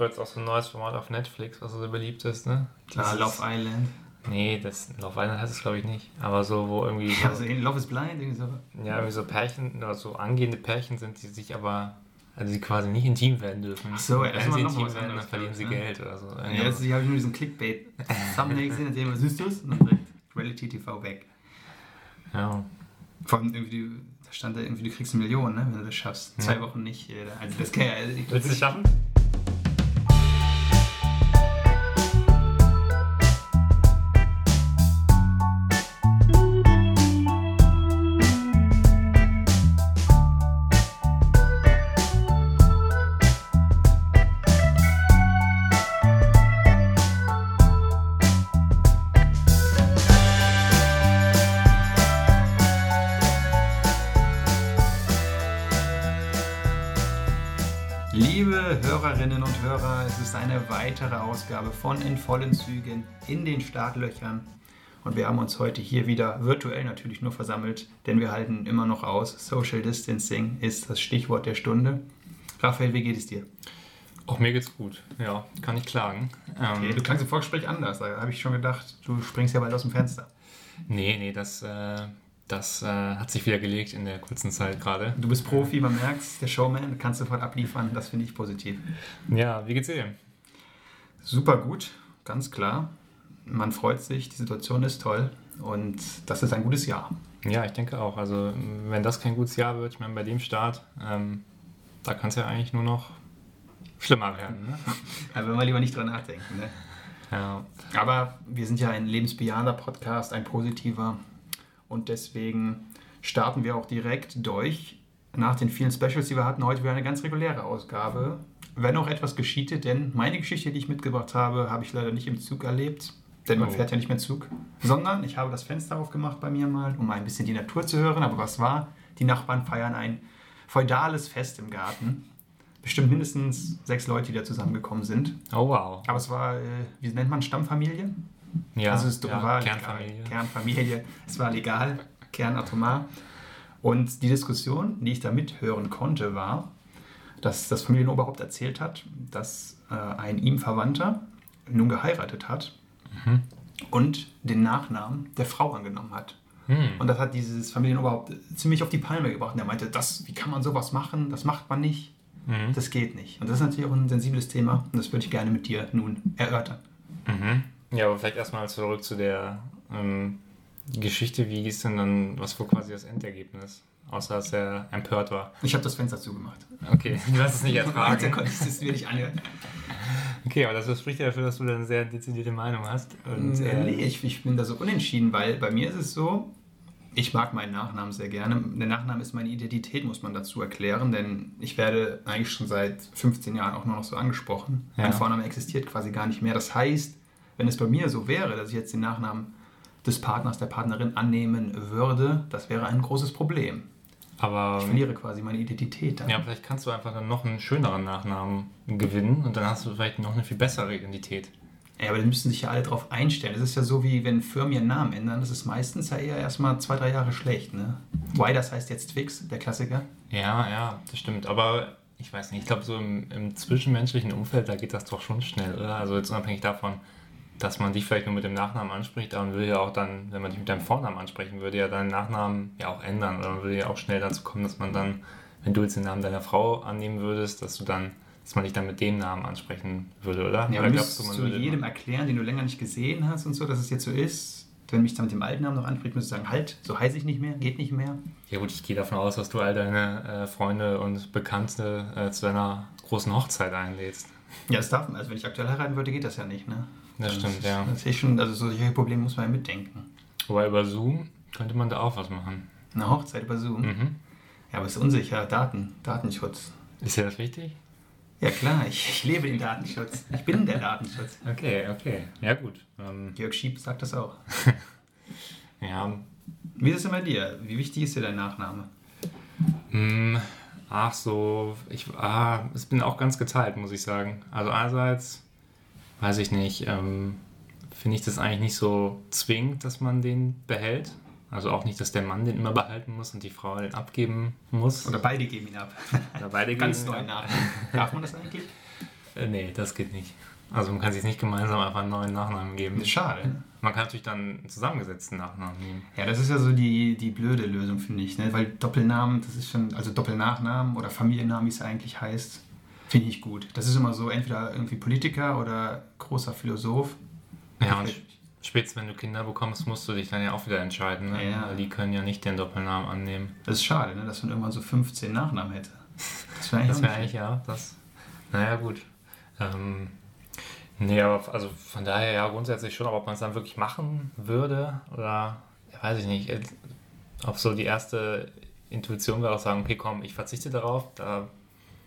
wird jetzt auch so ein neues Format auf Netflix, was so beliebt ist, ne? Klar, Dieses- Love Island. Nee, das Love Island heißt es glaube ich nicht. Aber so, wo irgendwie so, Also in Love is Blind, irgendwie so. ja, irgendwie so Pärchen oder so angehende Pärchen sind, die sich aber, also die quasi nicht intim werden dürfen. Ach so, ja, Wenn sie intim werden, dann verlieren sie ich, Geld oder so. Ja, jetzt habe ich nur diesen Clickbait-Thumbnail gesehen, erzählen, was ist das? Und dann direkt Reality TV weg. ja. Vor allem irgendwie, da stand da irgendwie, du kriegst eine Million, ne, wenn du das schaffst. Ja. Zwei Wochen nicht. äh, Also das kann ja. Also ich, Willst du es schaffen? Weitere Ausgabe von In vollen Zügen in den Startlöchern. Und wir haben uns heute hier wieder virtuell natürlich nur versammelt, denn wir halten immer noch aus. Social Distancing ist das Stichwort der Stunde. Raphael, wie geht es dir? Auch mir geht's gut. Ja, kann ich klagen. Ähm, Okay, du klangst im Vorgespräch anders. Da habe ich schon gedacht, du springst ja bald aus dem Fenster. Nee, nee, das, äh, das äh, hat sich wieder gelegt in der kurzen Zeit gerade. Du bist Profi, man merkt der Showman, kannst sofort abliefern. Das finde ich positiv. Ja, wie geht's dir? Super gut, ganz klar. Man freut sich, die Situation ist toll und das ist ein gutes Jahr. Ja, ich denke auch. Also, wenn das kein gutes Jahr wird, ich meine, bei dem Start, ähm, da kann es ja eigentlich nur noch schlimmer werden. Ne? Da will man lieber nicht dran nachdenken. Ne? Ja. Aber wir sind ja ein lebensbejahender Podcast, ein positiver und deswegen starten wir auch direkt durch. Nach den vielen Specials, die wir hatten, heute wieder eine ganz reguläre Ausgabe. Wenn auch etwas geschieht, denn meine Geschichte, die ich mitgebracht habe, habe ich leider nicht im Zug erlebt. Denn man Oh. fährt ja nicht mehr Zug. Sondern ich habe das Fenster aufgemacht bei mir mal, um ein bisschen die Natur zu hören. Aber was war? Die Nachbarn feiern ein feudales Fest im Garten. Bestimmt mindestens sechs Leute, die da zusammengekommen sind. Oh, wow. Aber es war, äh, wie nennt man Ja, Stammfamilie? also es ja, war Kernfamilie. Legal. Kernfamilie. Es war legal, kernatomar. Und die Diskussion, die ich da mithören konnte, war, dass das Familienoberhaupt erzählt hat, dass äh, ein ihm Verwandter nun geheiratet hat Mhm. und den Nachnamen der Frau angenommen hat. Hm. Und das hat dieses Familienoberhaupt ziemlich auf die Palme gebracht. Und er meinte, das, wie kann man sowas machen? Das macht man nicht. Mhm. Das geht nicht. Und das ist natürlich auch ein sensibles Thema und das würde ich gerne mit dir nun erörtern. Mhm. Ja, aber vielleicht erstmal zurück zu der ähm, Geschichte. Wie ist denn dann, was war quasi das Endergebnis? Außer, dass er empört war. Ich habe das Fenster zugemacht. Okay, du hast es nicht Dann ertragen. konnte ich es mir nicht anhören. Okay, aber das spricht ja dafür, dass du da eine sehr dezidierte Meinung hast. Und, Äh, äh, nee, ich, ich bin da so unentschieden, weil bei mir ist es so, ich mag meinen Nachnamen sehr gerne. Der Nachname ist meine Identität, muss man dazu erklären, denn ich werde eigentlich schon seit 15 Jahren auch nur noch so angesprochen. Ja. Mein Vorname existiert quasi gar nicht mehr. Das heißt, wenn es bei mir so wäre, dass ich jetzt den Nachnamen des Partners, der Partnerin annehmen würde, das wäre ein großes Problem. Aber Ich verliere quasi meine Identität dann. ja, vielleicht kannst du einfach dann noch einen schöneren Nachnamen gewinnen und dann hast du vielleicht noch eine viel bessere Identität. Ja, aber die müssen sich ja alle darauf einstellen. Es ist ja so, wie wenn Firmen ihren Namen ändern. Das ist meistens ja eher erstmal zwei, drei Jahre schlecht. Ne? Why, das heißt jetzt Twix, der Klassiker. Ja, ja, das stimmt. Aber ich weiß nicht, ich glaube, so im, im zwischenmenschlichen Umfeld, da geht das doch schon schnell, oder? Also jetzt unabhängig davon, dass man dich vielleicht nur mit dem Nachnamen anspricht, aber man will ja auch dann, wenn man dich mit deinem Vornamen ansprechen würde, ja deinen Nachnamen ja auch ändern. Oder man würde ja auch schnell dazu kommen, dass man dann, wenn du jetzt den Namen deiner Frau annehmen würdest, dass du dann, dass man dich dann mit dem Namen ansprechen würde, oder? Ja, oder glaubst müsstest man du würde- jedem erklären, den du länger nicht gesehen hast und so, dass es jetzt so ist. Wenn mich dann mit dem alten Namen noch anspricht, müsstest du sagen, halt, so heiße ich nicht mehr, geht nicht mehr. Ja gut, ich gehe davon aus, dass du all deine äh, Freunde und Bekannte äh, zu deiner großen Hochzeit einlädst. Ja, das darf man. Also wenn ich aktuell heiraten würde, geht das ja nicht. Ne? Das stimmt, ja. Das ist schon, also solche Probleme muss man ja mitdenken. Wobei über Zoom könnte man da auch was machen. Eine Hochzeit über Zoom. Mhm. Ja, aber es ist unsicher. Daten, Datenschutz. Ist dir das wichtig? Ja klar, ich, ich lebe den Datenschutz. Ich bin der Datenschutz. Okay, okay. Ja, gut. Ähm, Jörg Schieb sagt das auch. ja. Wie ist es denn bei dir? Wie wichtig ist dir dein Nachname? Hm, ach so, ich ah, ich bin auch ganz geteilt, muss ich sagen. Also einerseits, weiß ich nicht, ähm, finde ich das eigentlich nicht so zwingend, dass man den behält. Also auch nicht, dass der Mann den immer behalten muss und die Frau den abgeben muss. Oder beide geben ihn ab. Oder beide Ganz geben ihn neuen ab. Nachnamen. Darf man das eigentlich? Äh, nee, das geht nicht. Also man kann sich nicht gemeinsam einfach einen neuen Nachnamen geben. Schade. Man kann natürlich dann einen zusammengesetzten Nachnamen nehmen. Ja, das ist ja so die, die blöde Lösung, finde ich. Ne? Weil Doppelnamen, das ist schon, also Doppelnachnamen oder Familiennamen, wie es eigentlich heißt, finde ich gut. Das ist immer so, entweder irgendwie Politiker oder großer Philosoph. Ja, und spätestens wenn du Kinder bekommst, musst du dich dann ja auch wieder entscheiden. Ne? Ja. Weil Die können ja nicht den Doppelnamen annehmen. Das ist schade, ne? dass man irgendwann so 15 Nachnamen hätte. Das wäre eigentlich, Das nicht eigentlich, ja, das. Naja, gut. Ähm, nee, aber also von daher ja grundsätzlich schon, aber ob man es dann wirklich machen würde oder ja, weiß ich nicht, äh, ob so die erste Intuition wäre, auch sagen, okay, komm, ich verzichte darauf, da.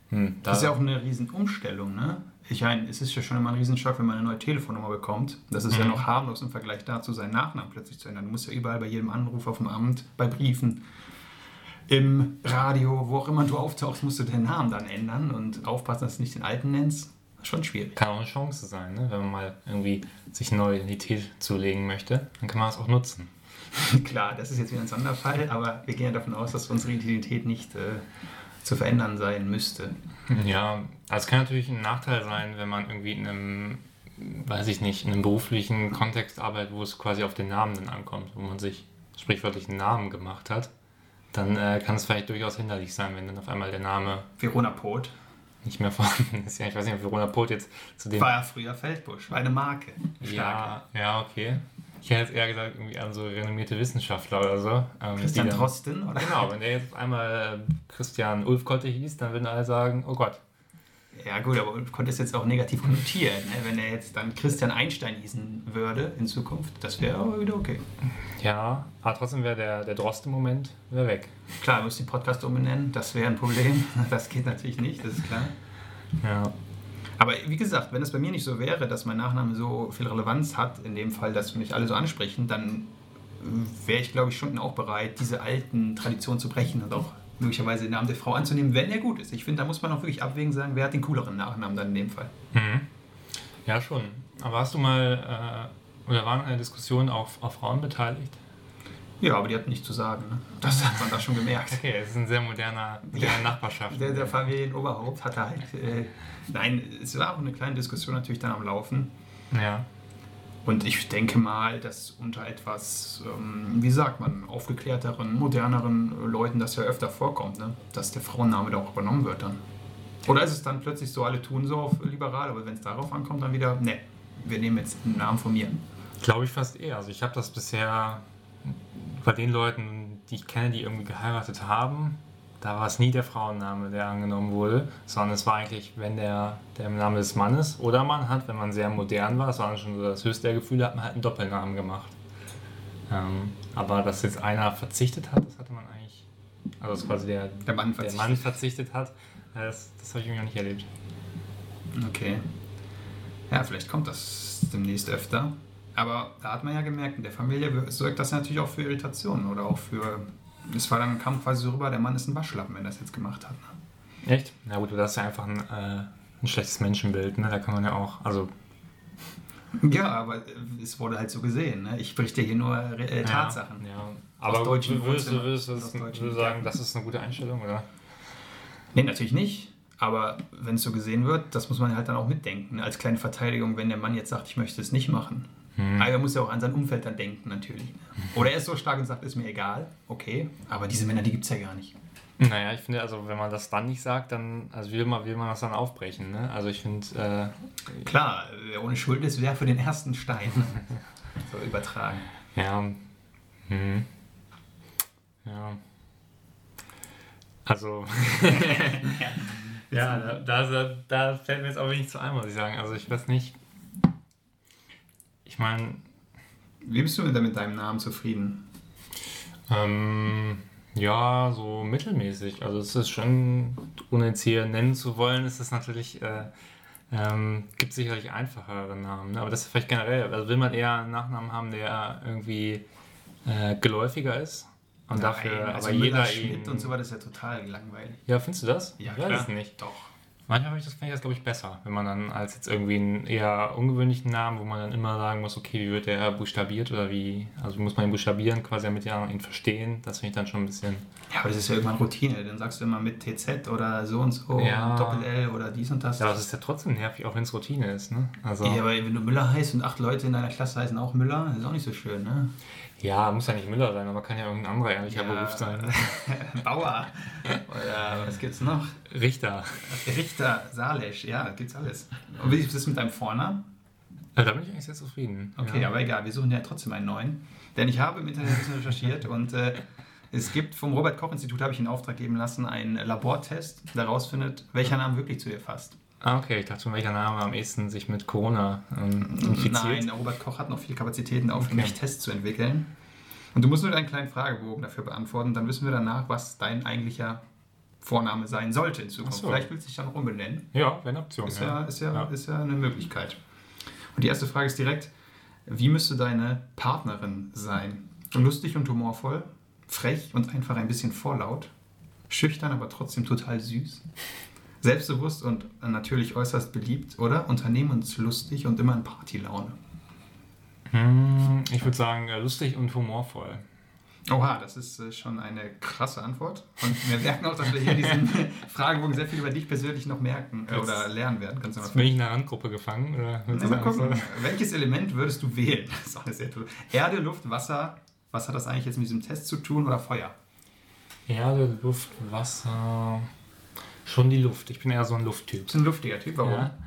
Hm, da Das ist ja auch eine riesen Umstellung, ne? Ich meine, es ist ja schon immer ein Riesenschock, wenn man eine neue Telefonnummer bekommt. Das ist ja Mhm. noch harmlos im Vergleich dazu, seinen Nachnamen plötzlich zu ändern. Du musst ja überall bei jedem Anruf auf dem Amt, bei Briefen, im Radio, wo auch immer du auftauchst, musst du den Namen dann ändern und aufpassen, dass du nicht den alten nennst. Schon schwierig. kann auch eine Chance sein, ne? wenn man mal irgendwie sich eine neue Identität zulegen möchte, dann kann man das auch nutzen. Klar, das ist jetzt wieder ein Sonderfall, aber wir gehen ja davon aus, dass unsere Identität nicht äh, zu verändern sein müsste. Ja, also es kann natürlich ein Nachteil sein, wenn man irgendwie in einem, weiß ich nicht, in einem beruflichen Kontext arbeitet, wo es quasi auf den Namen dann ankommt, wo man sich sprichwörtlich einen Namen gemacht hat. Dann äh, kann es vielleicht durchaus hinderlich sein, wenn dann auf einmal der Name Verona Poth nicht mehr vorhanden ist. Ja, ich weiß nicht, ob Verona Poth jetzt zu dem. war ja früher Feldbusch, war eine Marke. Ja, ja, okay. Ich hätte jetzt eher gesagt, irgendwie an so renommierte Wissenschaftler oder so. ähm, Christian dann- Drosten, oder? Genau, wenn der jetzt einmal äh, Christian Ulfkotte hieß, dann würden alle sagen, oh Gott. Ja gut, aber Ulf konnte es jetzt auch negativ konnotieren. Ne? Wenn er jetzt dann Christian Einstein hießen würde in Zukunft, das wäre aber wieder okay. Ja, aber trotzdem wäre der, der Drost im Moment wär weg. Klar, er müsste den Podcast umbenennen, das wäre ein Problem. Das geht natürlich nicht, das ist klar. Ja. Aber wie gesagt, wenn es bei mir nicht so wäre, dass mein Nachname so viel Relevanz hat, in dem Fall, dass mich alle so ansprechen, dann wäre ich, glaube ich, schon auch bereit, diese alten Traditionen zu brechen und auch möglicherweise den Namen der Frau anzunehmen, wenn er gut ist. Ich finde, da muss man auch wirklich abwägen sagen, wer hat den cooleren Nachnamen dann in dem Fall. Mhm. Ja, schon. Aber hast du mal, äh, oder waren eine Diskussion auf, auf Frauen beteiligt? Ja, aber die hat nichts zu sagen. Ne? Das hat man da schon gemerkt. Okay, es ist ein sehr moderner, moderne Nachbarschaft. Der, der Familienoberhaupt hatte halt. Äh, nein, es war auch eine kleine Diskussion natürlich dann am Laufen. Ja. Und ich denke mal, dass unter etwas, ähm, wie sagt man, aufgeklärteren, moderneren Leuten das ja öfter vorkommt, ne? dass der Frauenname da auch übernommen wird dann. Oder ist es dann plötzlich so, alle tun so auf liberal, aber wenn es darauf ankommt, dann wieder, ne, wir nehmen jetzt einen Namen von mir. Glaube ich fast eher. Also ich habe das bisher bei den Leuten, die ich kenne, die irgendwie geheiratet haben, da war es nie der Frauenname, der angenommen wurde, sondern es war eigentlich, wenn der, der Name des Mannes oder man hat, wenn man sehr modern war, das war schon so das höchste der Gefühle, hat man halt einen Doppelnamen gemacht. Ähm, aber dass jetzt einer verzichtet hat, das hatte man eigentlich, also dass quasi der, Der Mann der verzichtet. Mann verzichtet hat, äh, das, das habe ich noch nicht erlebt. Okay. Ja, vielleicht kommt das demnächst öfter. Aber da hat man ja gemerkt, in der Familie sorgt das natürlich auch für Irritationen oder auch für. Es war dann kam quasi so rüber, der Mann ist ein Waschlappen, wenn er das jetzt gemacht hat. Ne? Echt? Na gut, das ist ja einfach ein, äh, ein schlechtes Menschenbild, ne? Da kann man ja auch, also Ja, aber es wurde halt so gesehen. Ne? Ich berichte hier nur äh, Tatsachen. Ja, ja. Aber deutschen du würdest, du- würdest deutschen du sagen, das ist eine gute Einstellung, oder? Nee, natürlich nicht. Aber wenn es so gesehen wird, das muss man halt dann auch mitdenken. ne? Als kleine Verteidigung, wenn der Mann jetzt sagt, ich möchte es nicht machen. Hm. Aber er muss ja auch an sein Umfeld dann denken, natürlich. ne? Oder er ist so stark und sagt, ist mir egal. Okay. Aber diese Männer, die gibt es ja gar nicht. Naja, ich finde, also wenn man das dann nicht sagt, dann also will, man, will man das dann aufbrechen, ne? Also ich finde, äh, Klar, wer ohne Schuld ist, wer für den ersten Stein. ne? so übertragen. ja, hm, ja, also, ja, da, da, da fällt mir jetzt auch wenig zu ein, muss ich sagen. Also ich weiß nicht, ich meine, Wie bist du denn mit deinem Namen zufrieden? Ähm, ja, so mittelmäßig. Also es ist schon, ohne jetzt hier nennen zu wollen, ist es natürlich, äh, ähm, gibt sicherlich einfachere Namen. Ne? Aber das ist vielleicht generell, also will man eher einen Nachnamen haben, der irgendwie äh, geläufiger ist. Und dafür, Nein, also aber jeder Schmidt ihn... und so weiter ist ja total langweilig. Ja, findest du das? Ja, ich weiß es nicht. Doch. Manchmal ich das, finde ich das, glaube ich, besser, wenn man dann als jetzt irgendwie einen eher ungewöhnlichen Namen, wo man dann immer sagen muss, okay, wie wird der buchstabiert oder wie, also muss man ihn buchstabieren, quasi damit die anderen ihn verstehen. Das finde ich dann schon ein bisschen. Ja, aber das ist ja irgendwann Routine. Dann sagst du immer mit TZ oder so und so, ja. Doppel-L oder dies und das. Ja, aber das ist ja trotzdem nervig, auch wenn es Routine ist, ne? Also ja, aber wenn du Müller heißt und acht Leute in deiner Klasse heißen auch Müller, ist auch nicht so schön, ne? Ja, muss ja nicht Müller sein, aber kann ja irgendein anderer ehrlicher ja, Beruf sein. Bauer. Oder was gibt's noch? Richter. Richter, Salesch, ja, gibt's alles. Und wie ist das mit deinem Vornamen? Ja, da bin ich eigentlich sehr zufrieden. Okay, ja. aber egal, wir suchen ja trotzdem einen neuen. Denn ich habe im Internet ein bisschen recherchiert und äh, es gibt vom Robert-Koch-Institut, habe ich in Auftrag geben lassen, einen Labortest, der herausfindet, welcher Name wirklich zu ihr passt. Ah, okay. Ich dachte schon, welcher Name am ehesten sich mit Corona ähm, infiziert. Nein, Robert Koch hat noch viele Kapazitäten, für mich Tests zu entwickeln. Und du musst nur einen kleinen Fragebogen dafür beantworten, dann wissen wir danach, was dein eigentlicher Vorname sein sollte in Zukunft. So. Vielleicht willst du dich dann umbenennen. Ja, wäre eine Option. Ist ja, ja, ist, ja, ja. ist ja eine Möglichkeit. Und die erste Frage ist direkt, wie müsste deine Partnerin sein? Lustig und humorvoll, frech und einfach ein bisschen vorlaut, schüchtern, aber trotzdem total süß, Selbstbewusst und natürlich äußerst beliebt, oder? Unternehmenslustig und immer in Partylaune. Hm, ich würde sagen, äh, lustig und humorvoll. Oha, das ist äh, schon eine krasse Antwort. Und wir merken auch, dass wir hier diesen Fragebogen sehr viel über dich persönlich noch merken äh, oder lernen werden. Kannst du mal bin ich in einer Randgruppe gefangen? Oder mal gucken, welches Element würdest du wählen? Das ist auch eine sehr tolle. Erde, Luft, Wasser. Was hat das eigentlich jetzt mit diesem Test zu tun oder Feuer? Erde, Luft, Wasser. Schon die Luft. Ich bin eher so ein Lufttyp. Du ein luftiger Typ, warum? Ja.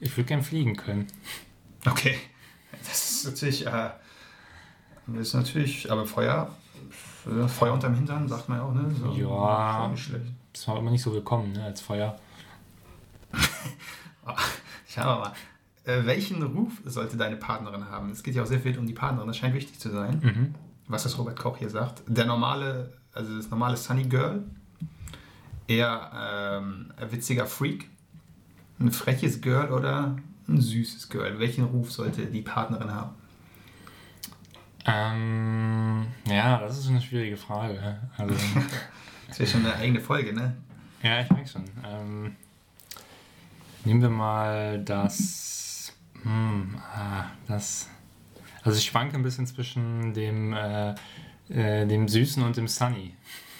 Ich würde gern fliegen können. Okay. Das ist natürlich, äh, das ist natürlich, aber Feuer, äh, Feuer unterm Hintern, sagt man ja auch, ne? So, ja. Nicht schlecht. Das war immer nicht so willkommen, ne, als Feuer. Schauen wir mal. Äh, welchen Ruf sollte deine Partnerin haben? Es geht ja auch sehr viel um die Partnerin, das scheint wichtig zu sein. Mhm. Was das Robert Koch hier sagt. Der normale, also das normale Sunny Girl eher ähm, ein witziger Freak, ein freches Girl oder ein süßes Girl? Welchen Ruf sollte die Partnerin haben? Ähm, ja, das ist eine schwierige Frage. Also, das wäre schon eine eigene Folge, ne? Ja, ich merke schon. Ähm, nehmen wir mal das. Hm, ah, das. Also ich schwanke ein bisschen zwischen dem, äh, äh, dem Süßen und dem Sunny.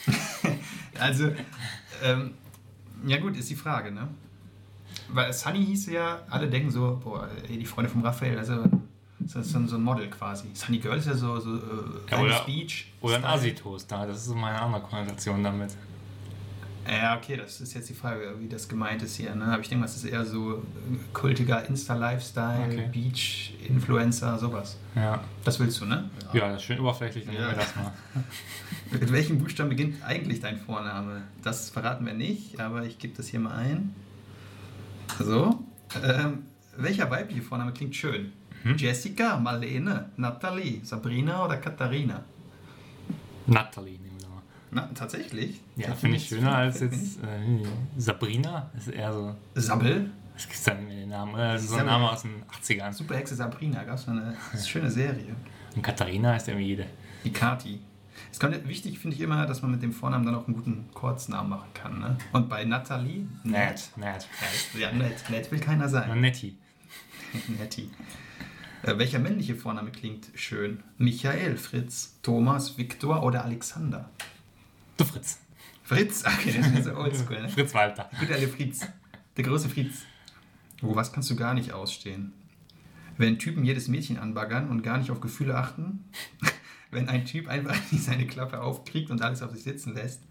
also ähm, ja gut, ist die Frage, ne? Weil Sunny hieß ja, alle denken so, boah, ey, die Freunde vom Raphael, also das ist so ein Model quasi. Sunny Girl ist ja so, so äh, ja, oder, Beach. Oder ein Asitos da, das ist so meine andere Konnotation damit. Ja, okay, das ist jetzt die Frage, wie das gemeint ist hier. Ne? Aber ich denke, das ist eher so äh, kultiger Insta-Lifestyle, okay. Beach-Influencer, sowas. Ja. Das willst du, ne? Ja, ja das ist schön oberflächlich, dann ja. wir das mal. Mit welchem Buchstaben beginnt eigentlich dein Vorname? Das verraten wir nicht, aber ich gebe das hier mal ein. So. Ähm, welcher weibliche Vorname klingt schön? Mhm. Jessica, Marlene, Nathalie, Sabrina oder Katharina? Nathalie. Na, tatsächlich? Ja, finde ich schöner als jetzt äh, Sabrina. Ist eher so. Sabbel? Was gibt es da nicht mehr den Namen? Äh, so ein Name aus den 80ern. Superhexe Sabrina, gab es eine schöne Serie. Und Katharina ist irgendwie jede. Die Kati. Es kommt, wichtig finde ich immer, dass man mit dem Vornamen dann auch einen guten Kurznamen machen kann. Ne? Und bei Nathalie? Nett. Nett. Ja, nett. Nett will keiner sein. Netti. Netti. Äh, welcher männliche Vorname klingt schön? Michael, Fritz, Thomas, Viktor oder Alexander? Du Fritz. Fritz? Okay, das ist so oldschool. Ne? Fritz Walter. Gut, alle Fritz. Der große Fritz. Oh, was kannst du gar nicht ausstehen? Wenn Typen jedes Mädchen anbaggern und gar nicht auf Gefühle achten? Wenn ein Typ einfach nicht seine Klappe aufkriegt und alles auf sich sitzen lässt?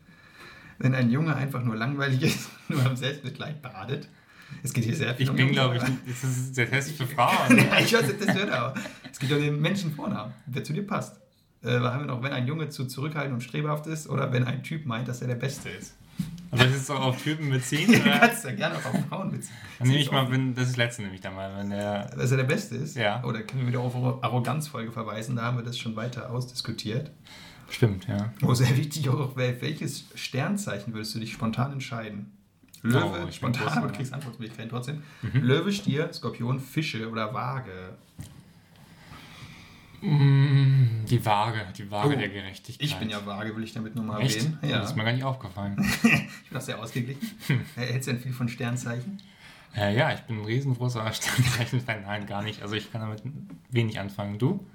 Wenn ein Junge einfach nur langweilig ist und nur am Selbstmitleid badet? Es geht hier sehr viel ich um bin, glaube ich, das ist der Test für Frauen. ja, ich weiß, das wird auch. Es geht um den Menschenvornamen, der zu dir passt äh, haben wir noch, wenn ein Junge zu zurückhaltend und strebhaft ist oder wenn ein Typ meint, dass er der Beste ist. Aber das ist doch auf Typen beziehen? Oder? du kannst ja gerne auch auf Frauen beziehen. Dann nehme ich mal, wenn, das ist das letzte nehme ich dann mal. Wenn der dass er der Beste ist? Ja. Oder können wir wieder auf Arroganzfolge verweisen, da haben wir das schon weiter ausdiskutiert. Stimmt, ja. Oh, sehr wichtig auch, welches Sternzeichen würdest du dich spontan entscheiden? Löwe, oh, spontan, aber du kriegst Antwortmöglichkeiten trotzdem. Mhm. Löwe, Stier, Skorpion, Fische oder Waage? Mm, Die Waage, die Waage Oh, der Gerechtigkeit. Ich bin ja vage, will ich damit nur mal Echt? erwähnen. Ja. Das ist mir gar nicht aufgefallen. Ich bin auch sehr ausgeglichen. Hältst du denn viel von Sternzeichen? äh, ja, ich bin ein riesengroßer Sternzeichen-Fan. Nein, gar nicht. Also ich kann damit wenig anfangen. Du?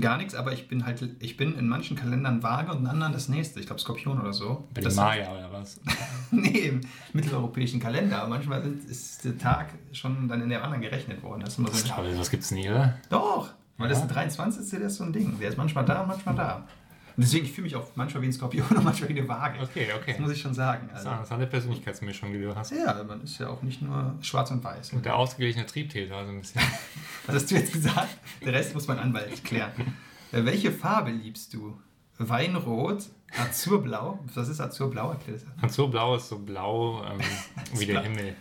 Gar nichts, aber ich bin halt, ich bin in manchen Kalendern vage und in anderen das nächste. Ich glaube Skorpion oder so. Bei Das- den Maya oder was? nee, im mitteleuropäischen Kalender. Manchmal ist der Tag schon dann in der anderen gerechnet worden. Das ist immer Das so glaube ich, das gibt's nie, oder? Doch, weil das Ja. ist der 23. Der ist so ein Ding. Der ist manchmal da manchmal da. Und deswegen, ich fühle mich auch manchmal wie ein Skorpion und manchmal wie eine Waage. Okay, okay. Das muss ich schon sagen. Das ist Also, eine Persönlichkeitsmischung, die du hast. ja, man ist ja auch nicht nur schwarz und weiß. Und der ausgeglichene Triebtäter, so ein bisschen. Was hast du jetzt gesagt? Der Rest muss mein Anwalt klären. Äh, Welche Farbe liebst du? Weinrot, Azurblau. Was ist Azurblau? Erklär das. Und so blau ist so blau ähm, wie der blau. Himmel.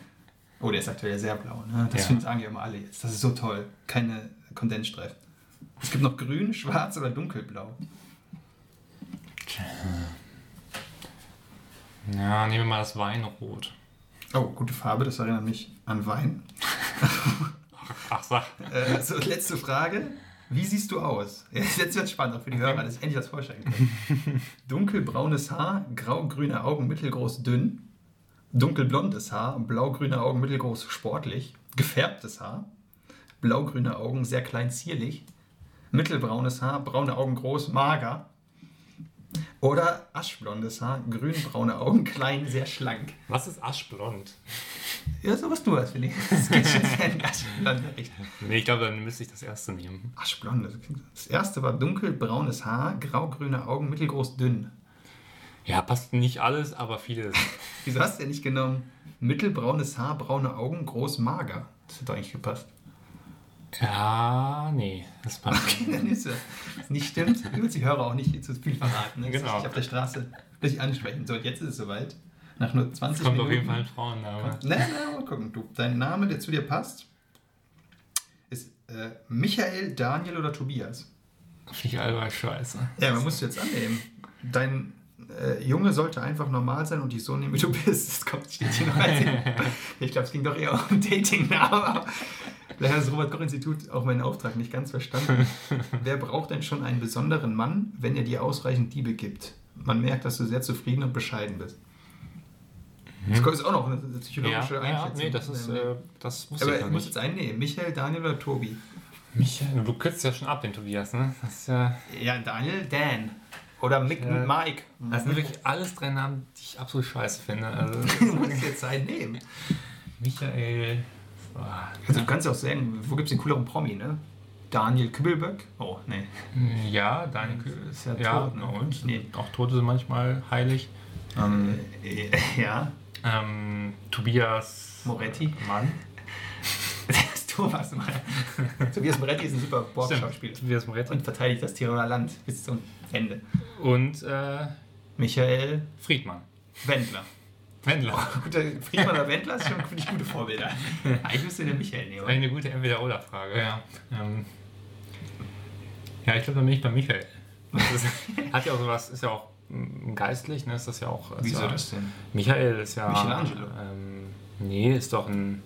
Oh, der ist aktuell sehr blau. Ne? Das Ja. finden sagen ja immer alle jetzt. Das ist so toll. Keine Kondensstreifen. Es gibt noch grün, schwarz oder dunkelblau. Ja, nehmen wir mal das Weinrot. Oh, gute Farbe. Das erinnert mich an Wein. Ach, sag. Äh, so, letzte Frage. Wie siehst du aus? Jetzt wird spannend auch für die Hörer, dass ich endlich das vorstellen kann. Dunkelbraunes Haar, grau-grüne Augen, mittelgroß, dünn. Dunkelblondes Haar, blau-grüne Augen, mittelgroß, sportlich. Gefärbtes Haar, blaugrüne Augen, sehr klein, zierlich. Mittelbraunes Haar, braune Augen, groß, mager. Oder aschblondes Haar, grünbraune Augen, klein, sehr schlank. Was ist aschblond? Ja, so was du hast, Willi. Das geht schon sehr in aschblonde Richtung. Nee, ich glaube, dann müsste ich das erste nehmen. Aschblond. das erste war dunkelbraunes Haar, graugrüne Augen, mittelgroß, dünn. Ja, passt nicht alles, aber vieles. Wieso hast du ja nicht genommen? Mittelbraunes Haar, braune Augen, groß, mager. Das hat doch eigentlich gepasst. Ja, nee, das passt. Okay, dann ist das. Was nicht stimmt, du willst die Hörer auch nicht zu viel verraten. Ne? Das Genau. nicht auf der Straße dich ansprechen. So, jetzt ist es soweit. Nach nur 20 Kommt Minuten. auf jeden Fall ein Frauenname. Na, na, mal gucken. Du, dein Name, der zu dir passt, ist äh, Michael, Daniel oder Tobias? Finde ich albern scheiße. Ja, man muss jetzt annehmen. Dein äh, Junge sollte einfach normal sein und dich so nehmen, wie du bist. Das kommt, steht hier noch Ich glaube, es ging doch eher um Dating, aber vielleicht hat das Robert-Koch-Institut auch meinen Auftrag nicht ganz verstanden. Wer braucht denn schon einen besonderen Mann, wenn er dir ausreichend Liebe gibt? Man merkt, dass du sehr zufrieden und bescheiden bist. Das ist auch noch eine Ja, psychologische ja, Einschätzung. nee, das ist, äh, das wusste aber ich ich muss jetzt einen nehmen. Michael, Daniel oder Tobi? Michael, du kürzt ja schon ab, den Tobias, ne? Das ist ja... Ja, Daniel, Dan. Oder Mick, Ja. Mike. Das sind wirklich alles drei Namen, die ich absolut scheiße finde. Also, Du musst jetzt einen nehmen. Michael... boah, Also du kannst ja auch sagen, wo gibt es den cooleren Promi, ne? Daniel Kübelböck? Oh, nee. Ja, Daniel Kühl Ist ja ja, tot, ne? und Nee. auch Tote sind manchmal heilig. Ähm, Äh, ja. ähm, Tobias Moretti. Mann. Thomas mal. Tobias Moretti ist ein super Bordschauspieler. Tobias Moretti. Und verteidigt das Tiroler Land bis zum Ende. Und äh, Michael Friedmann. Wendler. Wendler. Guter Friedmann oder Wendler ist schon finde ich, gute Vorbilder. Eigentlich müsste den Michael nehmen. Eine gute Entweder-Oder-Frage, ja. Ähm, ja, ich glaube, dann bin ich bei Michael. Das ist, hat ja auch sowas, ist ja auch mm, geistlich, ne? Ist das ja auch. ist Wieso ja, das denn? Michael ist ja. Michelangelo. Ähm, nee, ist doch ein.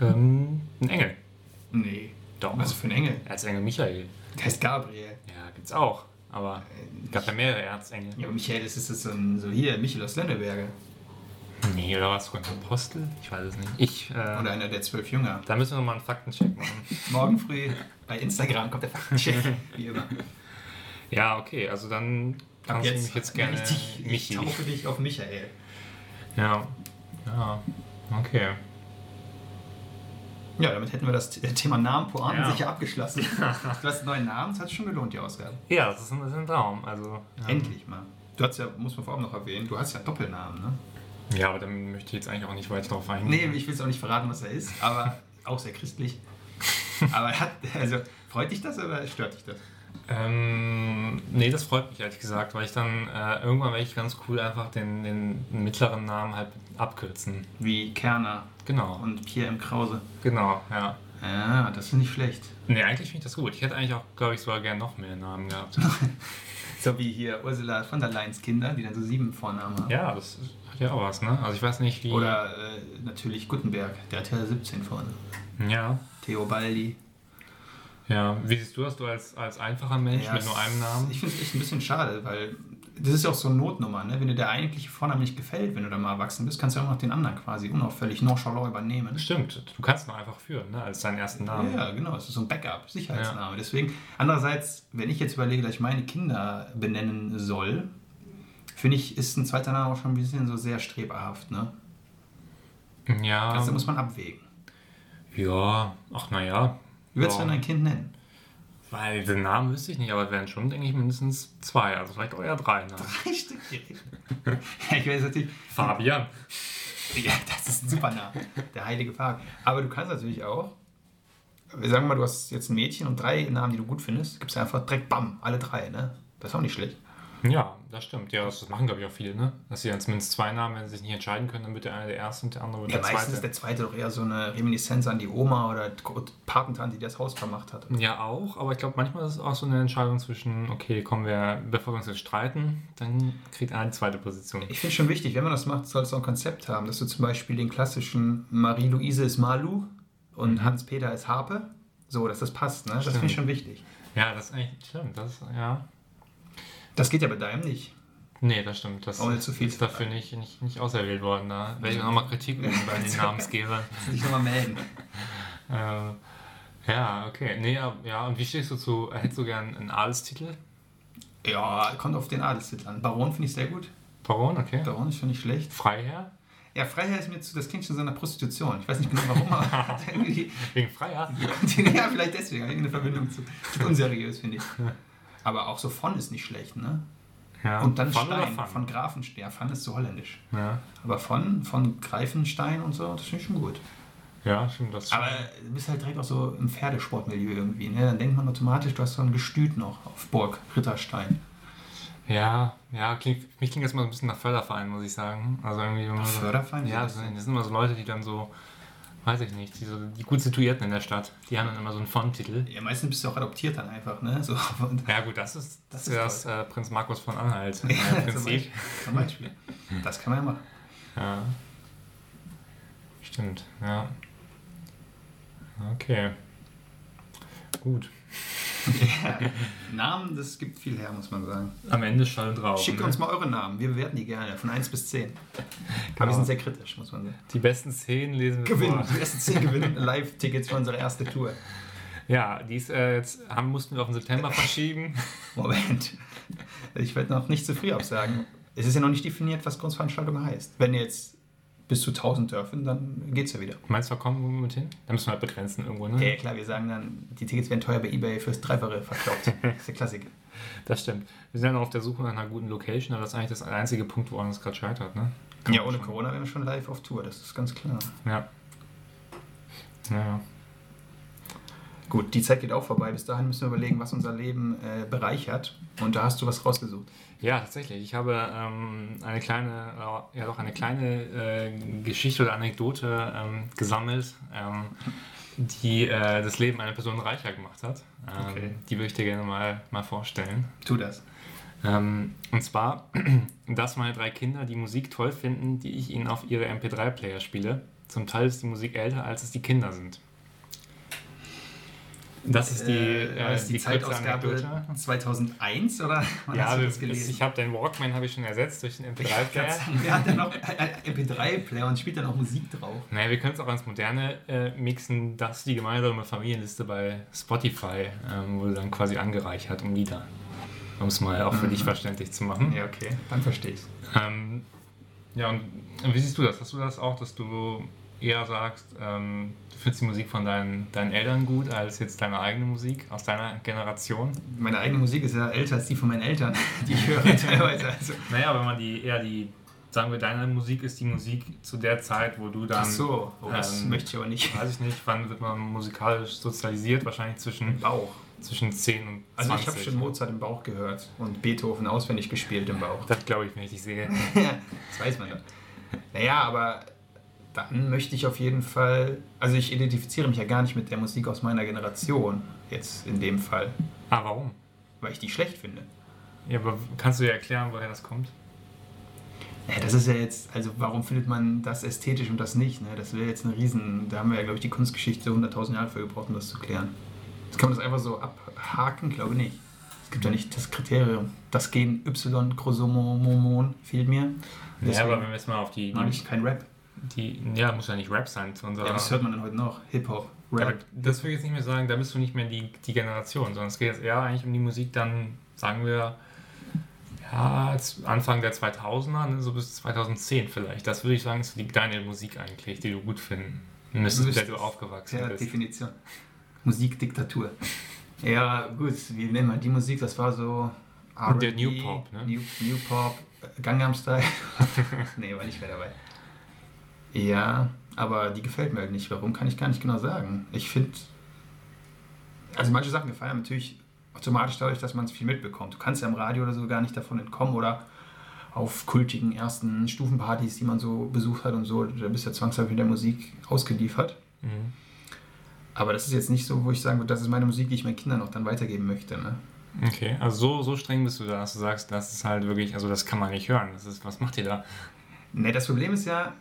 Ähm, ein Engel. Nee. Doch. Was für ein Engel? Erzengel Michael. Der heißt Gabriel. Ja, gibt's auch. Aber es gab ja mehrere Erzengel. Ja, aber Michael, das ist das so, ein, so hier, Michael aus Lenneberge. Nee, oder was? Sogar ein Apostel? Ich weiß es nicht. Ich. Äh, Oder einer der zwölf Jünger. da müssen wir mal einen Faktencheck machen. Morgen früh bei Instagram kommt der Faktencheck, wie immer. Ja, okay, also dann kannst du mich jetzt gerne ich Michi. taufe dich auf Michael. Ja. Ja. Okay. Ja, damit hätten wir das Thema Namen Pointen Ja. sicher abgeschlossen. Du hast einen neuen Namen, das hat sich schon gelohnt, die Ausgabe. Ja, das ist ein, das ist ein Traum. Also, ja. Endlich mal. Du hast ja, muss man vorab noch erwähnen, du hast ja Doppelnamen, ne? Ja, aber dann möchte ich jetzt eigentlich auch nicht weiter drauf eingehen. Nee, ich will es auch nicht verraten, was er ist, aber auch sehr christlich. Aber er hat, also, freut dich das oder stört dich das? Ähm, nee, das freut mich ehrlich gesagt, weil ich dann äh, irgendwann werde ich ganz cool einfach den, den mittleren Namen halt abkürzen. Wie Kerner Genau. und Pierre M. Krause. Genau, ja. Ja, das finde ich schlecht. Nee, eigentlich finde ich das gut. Ich hätte eigentlich auch, glaube ich, sogar gern noch mehr Namen gehabt. So wie hier Ursula von der Leyen's Kinder, die dann so sieben Vornamen haben. ja, das hat ja auch was, ne? Also ich weiß nicht, wie. Oder äh, natürlich Gutenberg, der hat ja 17 vorne. Ja. Theobaldi. Ja, wie siehst du das, du als, als einfacher Mensch Ja, mit nur einem Namen? Ich finde es echt ein bisschen schade, weil das ist ja auch so eine Notnummer, ne? Wenn dir der eigentliche Vorname nicht gefällt, wenn du dann mal erwachsen bist, kannst du ja auch noch den anderen quasi unauffällig nonchalant übernehmen. Stimmt, du kannst ihn einfach führen, ne, als deinen ersten Namen. Ja, genau, es ist so ein Backup, Sicherheitsname. Deswegen, andererseits, wenn ich jetzt überlege, dass ich meine Kinder benennen soll, finde ich, ist ein zweiter Name auch schon ein bisschen so sehr streberhaft, ne? Ja, Also muss man abwägen. ja, ach naja. Wie würdest du denn dein Kind nennen? Weil den Namen wüsste ich nicht, aber es wären schon, denke ich, mindestens zwei, also vielleicht auch eher drei. Ne? Drei Stück ich weiß natürlich. Fabian. Ja, das ist ein super Name. Der heilige Fabian. Aber du kannst natürlich auch, wir sagen mal, du hast jetzt ein Mädchen und drei Namen, die du gut findest, gibst einfach direkt BAM, alle drei, ne? Das ist auch nicht schlecht. Ja, das stimmt. Ja, das machen, glaube ich, auch viele, ne? Dass sie dann zumindest zwei Namen, wenn sie sich nicht entscheiden können, dann wird der eine der erste und der andere wird Ja, der meistens zweite. ist der zweite doch eher so eine Reminiszenz an die Oma oder Patentante, die das Haus vermacht hat. Ja, auch, aber ich glaube, manchmal ist es auch so eine Entscheidung zwischen, okay, kommen wir, bevor wir uns jetzt streiten, dann kriegt einer die zweite Position. Ich finde schon wichtig, wenn man das macht, soll es auch ein Konzept haben, dass du zum Beispiel den klassischen Marie-Louise ist Malu und Hans-Peter ist Harpe, so, dass das passt, ne? Das finde ich Stimmt. schon wichtig. Ja, das ist eigentlich, stimmt, das, ja. Das geht ja bei deinem nicht. Nee, das stimmt. Das Ohne zu viel ist dafür nicht, nicht, nicht auserwählt worden. Da werde ich nochmal Kritik üben bei den Namensgebern. Sich nochmal melden. Äh, ja, okay. Nee, ja, und wie stehst du zu, hättest du gern einen Adelstitel? Ja, kommt auf den Adelstitel an. Baron finde ich sehr gut. Baron, okay. Baron ist schon nicht schlecht. Freiherr? Ja, Freiherr ist mir zu, das klingt schon so nach Prostitution. Ich weiß nicht genau warum, aber irgendwie, Wegen Freiherr? ja, vielleicht deswegen, irgendeine Verbindung zu unseriös, finde ich. Aber auch so von ist nicht schlecht, ne? Ja. Und dann Von Stein, von Grafenstein. Ja, Fun ist so holländisch. Ja. Aber von, von Greifenstein und so, das finde ich schon gut. ja, stimmt. Das Aber du bist halt direkt auch so im Pferdesportmilieu irgendwie, ne? Dann denkt man automatisch, du hast so ein Gestüt noch auf Burg Ritterstein. ja, ja, klingt, mich klingt das mal so ein bisschen nach Förderverein, muss ich sagen. Also irgendwie, wenn man so, Förderverein? Ja, das sind, das sind immer so Leute, die dann so, weiß ich nicht, die, so, die gut situierten in der Stadt, die haben dann immer so einen Font-Titel. Ja, meistens bist du auch adoptiert dann einfach, ne? So, Ja gut, das ist Das ist das äh, Prinz Markus von Anhalt äh, Ja, zum Prinzip. Zum Beispiel. Das kann man ja machen. Ja. Stimmt, ja. Okay. Gut. Ja, Namen, das gibt viel her, muss man sagen. Am Ende Schall und Rauch. Schickt ne? uns mal eure Namen, wir bewerten die gerne, von 1 bis 10. Aber Genau. wir sind sehr kritisch, muss man sagen. Die besten Szenen lesen wir Gewinnen, vor. die ersten 10 gewinnen Live-Tickets für unsere erste Tour. Ja, dies äh, jetzt haben, mussten wir auf den September verschieben. Moment, ich werde noch nicht zu früh absagen. Es ist ja noch nicht definiert, was Großveranstaltung heißt. Wenn jetzt bis zu 1000 dürfen, dann geht's ja wieder. Meinst du, da kommen wir mit hin? Da müssen wir halt begrenzen irgendwo, ne? Ja, klar, wir sagen dann, die Tickets werden teuer bei Ebay fürs Dreifache verkauft. Das ist der Klassiker. Das stimmt. Wir sind ja noch auf der Suche nach einer guten Location, aber das ist eigentlich das einzige Punkt, woran es gerade scheitert, ne? Ja, ohne Corona wären wir schon live auf Tour, das ist ganz klar. Ja. Ja. Gut, die Zeit geht auch vorbei. Bis dahin müssen wir überlegen, was unser Leben äh, bereichert. Und da hast du was rausgesucht. Ja, tatsächlich. Ich habe ähm, eine kleine, äh, ja doch eine kleine äh, Geschichte oder Anekdote ähm, gesammelt, ähm, die äh, das Leben einer Person reicher gemacht hat. Ähm, Okay. Die würde ich dir gerne mal, mal vorstellen. Tu das. Ähm, und zwar, dass meine drei Kinder die Musik toll finden, die ich ihnen auf ihre MP3-Player spiele. Zum Teil ist die Musik älter, als es die Kinder sind. Das ist die, äh, äh, das die, kurze Zeitausgabe Anekdote. 2001 oder wann Ja, hast du das gelesen? ich habe den Walkman habe ich schon ersetzt durch den Ich wollte gerade MP3-Player. sagen, Wer hat denn noch einen MP3-Player und spielt da noch Musik drauf? Naja, wir können es auch ans Moderne äh, mixen. Das ist die gemeinsame Familienliste bei Spotify, ähm, wurde dann quasi angereichert um Lieder. Um es mal auch für Mhm. dich verständlich zu machen. Ja, okay, dann verstehe ich's. Ähm, ja, und wie siehst du das? Hast du das auch, dass du eher sagst, ähm, du findest die Musik von deinen, deinen Eltern gut als jetzt deine eigene Musik aus deiner Generation? Meine eigene Musik ist ja älter als die von meinen Eltern, die ich höre teilweise. Also, Naja, wenn man die eher die, sagen wir, deine Musik ist die Musik zu der Zeit, wo du dann. ach so, oh, das ähm, möchte ich aber nicht. Weiß ich nicht, wann wird man musikalisch sozialisiert? Wahrscheinlich zwischen, Bauch. zwischen 10 und 20. Also ich habe schon Mozart im Bauch gehört und Beethoven auswendig gespielt im Bauch. Das glaube ich, wenn ich dich sehe. das weiß man doch. Naja, aber dann möchte ich auf jeden Fall, also ich identifiziere mich ja gar nicht mit der Musik aus meiner Generation, jetzt in dem Fall, Ah, warum? weil ich die schlecht finde. Ja, aber kannst du dir erklären, woher das kommt? Ja, das ist ja jetzt, also warum findet man das ästhetisch und das nicht? Ne? Das wäre jetzt eine Riesen, da haben wir ja, glaube ich, die Kunstgeschichte 100.000 Jahre für gebraucht, um das zu klären. Kann man das einfach so abhaken? Glaube nicht. Es gibt ja nicht das Kriterium. Das Gen Y-Chromosomon fehlt mir. ja, aber wenn wir jetzt mal auf die. Ich kein Rap. Die, ja, muss ja nicht Rap sein. Zu unserer, Ja, was hört man denn heute noch? Hip-Hop, Ja, Rap. das würde ich jetzt nicht mehr sagen, da bist du nicht mehr die, die Generation, sondern es geht jetzt eher eigentlich um die Musik dann, sagen wir, ja, Anfang der 2000er, ne, so bis 2010 vielleicht. Das würde ich sagen, ist die, deine Musik eigentlich, die du gut finden müsstest, mit der du aufgewachsen Ja, bist. Definition. Musikdiktatur. Ja, gut, wie nennt man die Musik? Das war so. Und der R&B, New Pop, ne? New, New Pop, äh, Gangnam Style. nee, war nicht mehr dabei. Ja, aber die gefällt mir halt nicht. Warum kann ich gar nicht genau sagen. Ich finde. Also manche Sachen gefallen natürlich automatisch dadurch, dass man es viel mitbekommt. Du kannst ja im Radio oder so gar nicht davon entkommen oder auf kultigen ersten Stufenpartys, die man so besucht hat und so, da bist du ja zwangsläufig der Musik ausgeliefert. Mhm. Aber das ist jetzt nicht so, wo ich sagen würde, das ist meine Musik, die ich meinen Kindern auch dann weitergeben möchte. Ne? Okay, also so, so streng bist du da, dass du sagst, das ist halt wirklich, also das kann man nicht hören. Das ist, was macht ihr da? Ne, das Problem ist ja,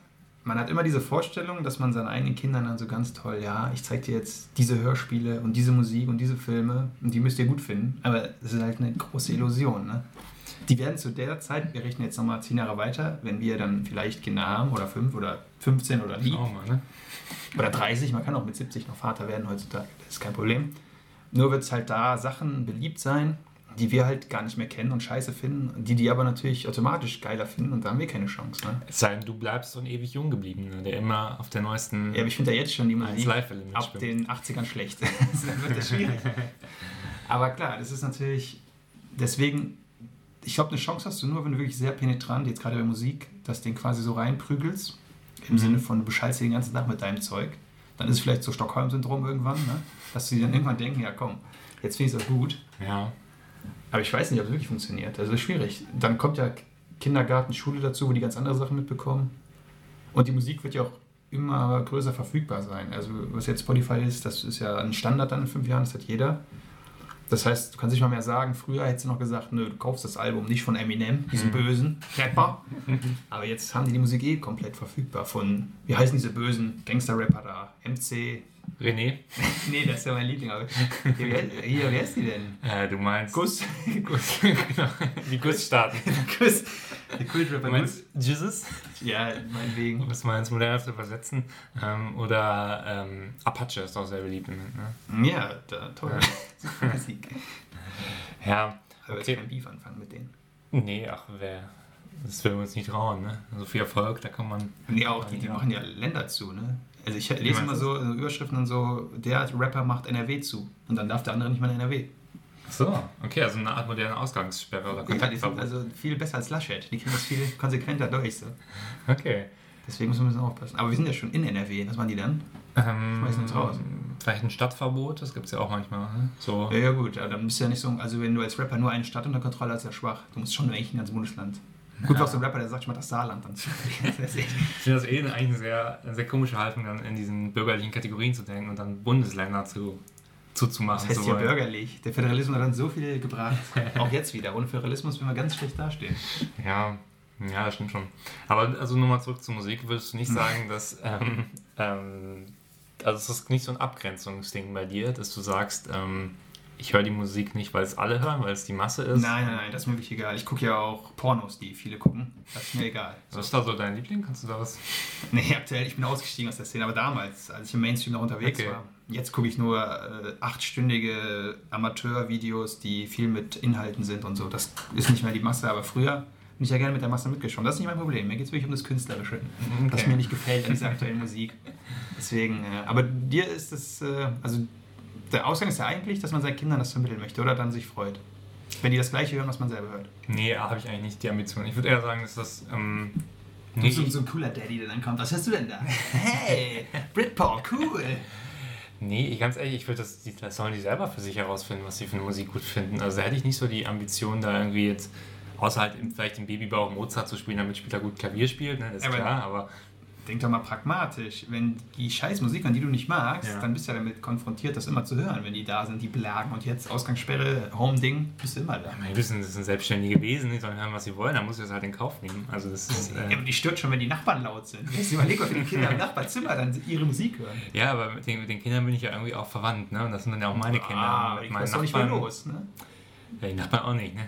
man hat immer diese Vorstellung, dass man seinen eigenen Kindern dann so ganz toll, ja, ich zeig dir jetzt diese Hörspiele und diese Musik und diese Filme und die müsst ihr gut finden. Aber es ist halt eine große Illusion. Ne? Die werden zu der Zeit, wir rechnen jetzt nochmal zehn Jahre weiter, wenn wir dann vielleicht Kinder haben oder fünf oder 15 oder nie, mal, ne? oder 30, man kann auch mit 70 noch Vater werden heutzutage, das ist kein Problem. Nur wird es halt da Sachen beliebt sein, die wir halt gar nicht mehr kennen und scheiße finden, die die aber natürlich automatisch geiler finden und da haben wir keine Chance. Ne? Es sei denn, du bleibst so ein ewig jung geblieben, ne? der immer auf der neuesten Ja, aber ich finde ja jetzt schon die 1 Musik ab mitschwimmt. den 80ern schlecht. Dann wird das schwierig. aber klar, das ist natürlich, deswegen, ich glaube, eine Chance hast du nur, wenn du wirklich sehr penetrant, jetzt gerade bei Musik, das Ding quasi so reinprügelst, im Mhm. Sinne von, du beschallst den ganzen Tag mit deinem Zeug. Dann ist es vielleicht so Stockholm-Syndrom irgendwann, ne? dass sie dann irgendwann denken, ja komm, jetzt finde ich es auch gut. Ja, Aber ich weiß nicht, ob es wirklich funktioniert. Also ist schwierig. Dann kommt ja Kindergarten, Schule dazu, wo die ganz andere Sachen mitbekommen. Und die Musik wird ja auch immer größer verfügbar sein. Also was jetzt Spotify ist, das ist ja ein Standard dann in fünf Jahren, das hat jeder. Das heißt, du kannst nicht mal mehr sagen, früher hättest du noch gesagt, nö, du kaufst das Album nicht von Eminem, diesem bösen Rapper. Aber jetzt haben die die Musik eh komplett verfügbar von, wie heißen diese bösen Gangster-Rapper da? MC? René, Nee, das ist ja mein Liebling. Aber hier, wie, hier, wer ist die denn? äh, du meinst Guss. Guss, genau. die Gussstaaten. Kuss. Der Kultrapper Du meinst Jesus, Ja, meinetwegen. um es mal ins Moderne zu übersetzen. Ähm, oder ähm, Apache ist auch sehr beliebt. Ne? Ja, da, toll. Ja. Musik. Ja, Aber Okay. jetzt kein Beef anfangen mit denen. nee, ach, wer. Das will wir uns nicht trauen, ne? So viel Erfolg, da kann man. Nee, auch die, die machen ja Länder zu, ne? Also ich lese immer so so Überschriften und so, der Rapper macht NRW zu. Und dann darf der andere nicht mal in NRW. So, okay, also eine Art moderne Ausgangssperre oder Ja, die sind Kontaktverbot. also viel besser als Laschet. Die kriegen das viel konsequenter durch. So. okay. Deswegen muss man ein bisschen aufpassen. Aber wir sind ja schon in NRW. Was machen die dann? Ähm, Schmeißen uns raus. Vielleicht ein Stadtverbot, das gibt es ja auch manchmal. Ne? So. Ja, ja gut, ja, dann bist du ja nicht so, also wenn du als Rapper nur eine Stadt unter Kontrolle hast, ist ja schwach. Du musst schon eigentlich ein ganzes Bundesland. Gut, Ja. was so ein Rapper, der sagt, ich mach das Saarland dann zu. Das Ich finde das eh eigentlich eine sehr, eine sehr komische Haltung, dann in diesen bürgerlichen Kategorien zu denken und dann Bundesländer zu, zuzumachen. Das heißt zu ja bürgerlich. Der Föderalismus hat dann so viel gebracht. Auch jetzt wieder. Ohne Föderalismus würden wir ganz schlecht dastehen. Ja, ja, das stimmt schon. Aber also nochmal zurück zur Musik, würdest du nicht Hm. sagen, dass ähm, ähm, also es ist nicht so ein Abgrenzungsding bei dir, dass du sagst, ähm, ich höre die Musik nicht, weil es alle hören, weil es die Masse ist. Nein, nein, nein, das ist mir wirklich egal. Ich gucke ja auch Pornos, die viele gucken. Das ist mir egal. Was ist da so dein Liebling? Kannst du da was? Nee, aktuell, ich bin ausgestiegen aus der Szene, aber damals, als ich im Mainstream noch unterwegs Okay. war. Jetzt gucke ich nur äh, achtstündige Amateurvideos, die viel mit Inhalten sind und so. Das ist nicht mehr die Masse, aber früher bin ich ja gerne mit der Masse mitgeschwommen. Das ist nicht mein Problem. Mir geht es wirklich um das Künstlerische, was Okay. mir nicht gefällt an dieser aktuellen Musik. Deswegen, äh, aber dir ist es, äh, also der Ausgang ist ja eigentlich, dass man seinen Kindern das vermitteln möchte oder dann sich freut. Wenn die das Gleiche hören, was man selber hört. Nee, habe ich eigentlich nicht die Ambition. Ich würde eher sagen, dass das. Ähm, Du bist so, so ein cooler Daddy, der dann kommt. Was hörst du denn da? Hey, Britpop, cool. Nee, ich- ganz ehrlich, ich würde das, das sollen die selber für sich herausfinden, was sie für eine Musik gut finden. Also da hätte ich nicht so die Ambition, da irgendwie jetzt, außer halt im, vielleicht im Babybauch Mozart zu spielen, damit später gut Klavier spielt, ne, ist Aber- klar, aber denk doch mal pragmatisch. Wenn die Scheißmusik, an die du nicht magst, Ja. dann bist du ja damit konfrontiert, das immer zu hören, wenn die da sind, die Blagen. Und jetzt Ausgangssperre, Home-Ding, bist du immer da. Ich meine, die sind, das sind Selbstständige Wesen, die sollen hören, was sie wollen, dann muss ich das halt in Kauf nehmen. Also das ist, Ja, äh, aber die stört schon, wenn die Nachbarn laut sind. Jetzt überleg mal, wenn die Kinder im Nachbarzimmer dann ihre Musik hören. ja, aber mit den, mit den Kindern bin ich ja irgendwie auch verwandt, ne? Und das sind dann ja auch meine Kinder. Ah, Und die mit kommst doch nicht mehr los. Ne? Ja, die Nachbarn auch nicht, ne?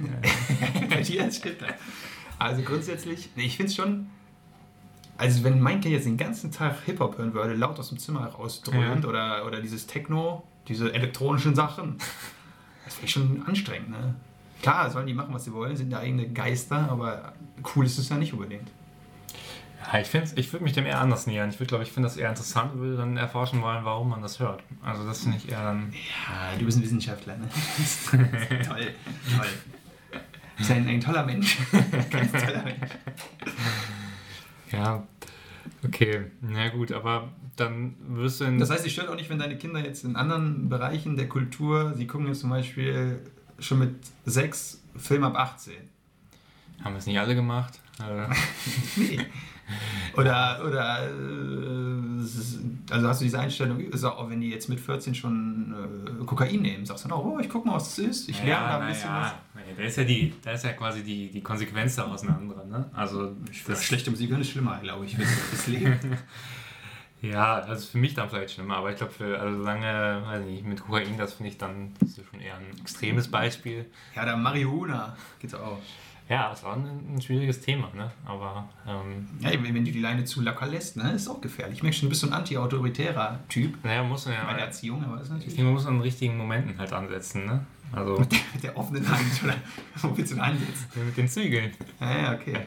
Bei dir stimmt das. Also grundsätzlich, nee, ich finde es schon. Also, wenn mein Kind jetzt den ganzen Tag Hip-Hop hören würde, laut aus dem Zimmer rausdröhnt Ja. oder, oder dieses Techno, diese elektronischen Sachen, das wäre schon anstrengend, ne? Klar, sollen die machen, was sie wollen, sind ja eigene Geister, aber cool ist es ja nicht unbedingt. Ja, ich, ich würde mich dem eher anders nähern. Ich würde, glaube ich, finde das eher interessant und würde dann erforschen wollen, warum man das hört. Also das finde ich eher dann. Ja, du bist ein Wissenschaftler, ne? toll, toll. Du bist ein, ein toller Mensch. Ganz toller Mensch. Ja, okay, na gut, aber dann wirst du in. Das heißt, es stört auch nicht, wenn deine Kinder jetzt in anderen Bereichen der Kultur, sie gucken jetzt zum Beispiel schon mit sechs Film ab 18. haben wir es nicht alle gemacht? Äh, Nee. Oder, oder äh, ist- also hast du diese Einstellung, ist auch wenn die jetzt mit 14 schon äh, Kokain nehmen, sagst du dann auch, oh, ich guck mal, was das ist, ich lerne da ein bisschen ja, nee, da ist ja die, da ist ja quasi die, die Konsequenz daraus eine andere, ne? Also was. das Schlechte Musik ist schlimmer, glaube ich, fürs, Leben. Ja, also für mich dann vielleicht schlimmer, aber ich glaube für also lange, weiß ich nicht, mit Kokain, das finde ich dann das ist schon eher ein extremes Beispiel. Ja, da Marihuana geht's auch. Ja, es war ein, ein schwieriges Thema, ne? Aber ähm, Ja, wenn du die Leine zu locker lässt, ne, ist auch gefährlich. Ich merke schon, du bist so ein anti-autoritärer Typ naja, muss man bei der ja. Erziehung, aber ist Ich natürlich denke, man muss an den richtigen Momenten halt ansetzen, ne? Also mit der, mit der offenen Hand, oder wo willst du denn ansetzen? mit den Zügeln. Ja, ja, okay.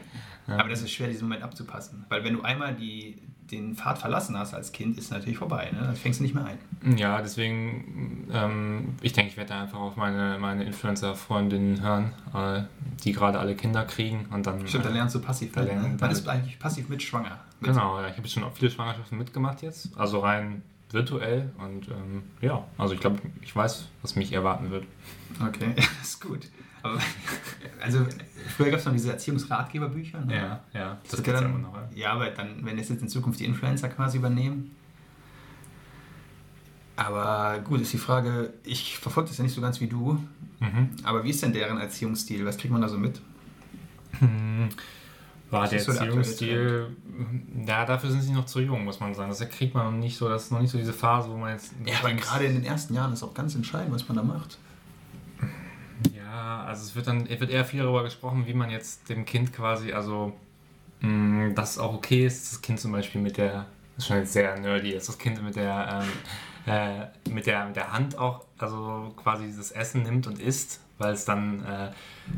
Ja. Aber das ist schwer, diesen Moment abzupassen. Weil wenn du einmal die, den Pfad verlassen hast als Kind, ist natürlich vorbei. Ne? Dann fängst du nicht mehr ein. Ja, deswegen, ähm, ich denke, ich werde einfach auf meine, meine Influencer-Freundinnen hören, äh, die gerade alle Kinder kriegen und dann. Stimmt, dann äh, lernst du passiv. werden, lernen- ne? Man ist eigentlich passiv mit schwanger. Mit. Genau, ja, ich habe jetzt schon auch viele Schwangerschaften mitgemacht jetzt, also rein virtuell und ähm, ja, also ich glaube, ich weiß, was mich erwarten wird. Okay, das ist gut. Aber, also, früher gab es noch diese Erziehungsratgeberbücher. Ne? Ja, ja, das ja ja dann, immer noch. Ja. Ja, aber dann, wenn es jetzt in Zukunft die Influencer quasi übernehmen. Aber gut, ist die Frage, ich verfolge das ja nicht so ganz wie du, Mhm. aber wie ist denn deren Erziehungsstil? Was kriegt man da so mit? Hm, War Das der Erziehungsstil, ja, dafür sind sie noch zu jung, muss man sagen. Das kriegt man noch nicht so, das ist noch nicht so diese Phase, wo man jetzt. Ja, aber gerade in den ersten Jahren ist auch ganz entscheidend, was man da macht. Ja, also es wird dann es wird eher viel darüber gesprochen, wie man jetzt dem Kind quasi, also mh, dass es auch okay ist, dass das Kind zum Beispiel mit der, das ist schon jetzt sehr nerdy, dass das Kind mit der, ähm, äh, mit der, mit der Hand auch, also quasi das Essen nimmt und isst, weil es dann äh,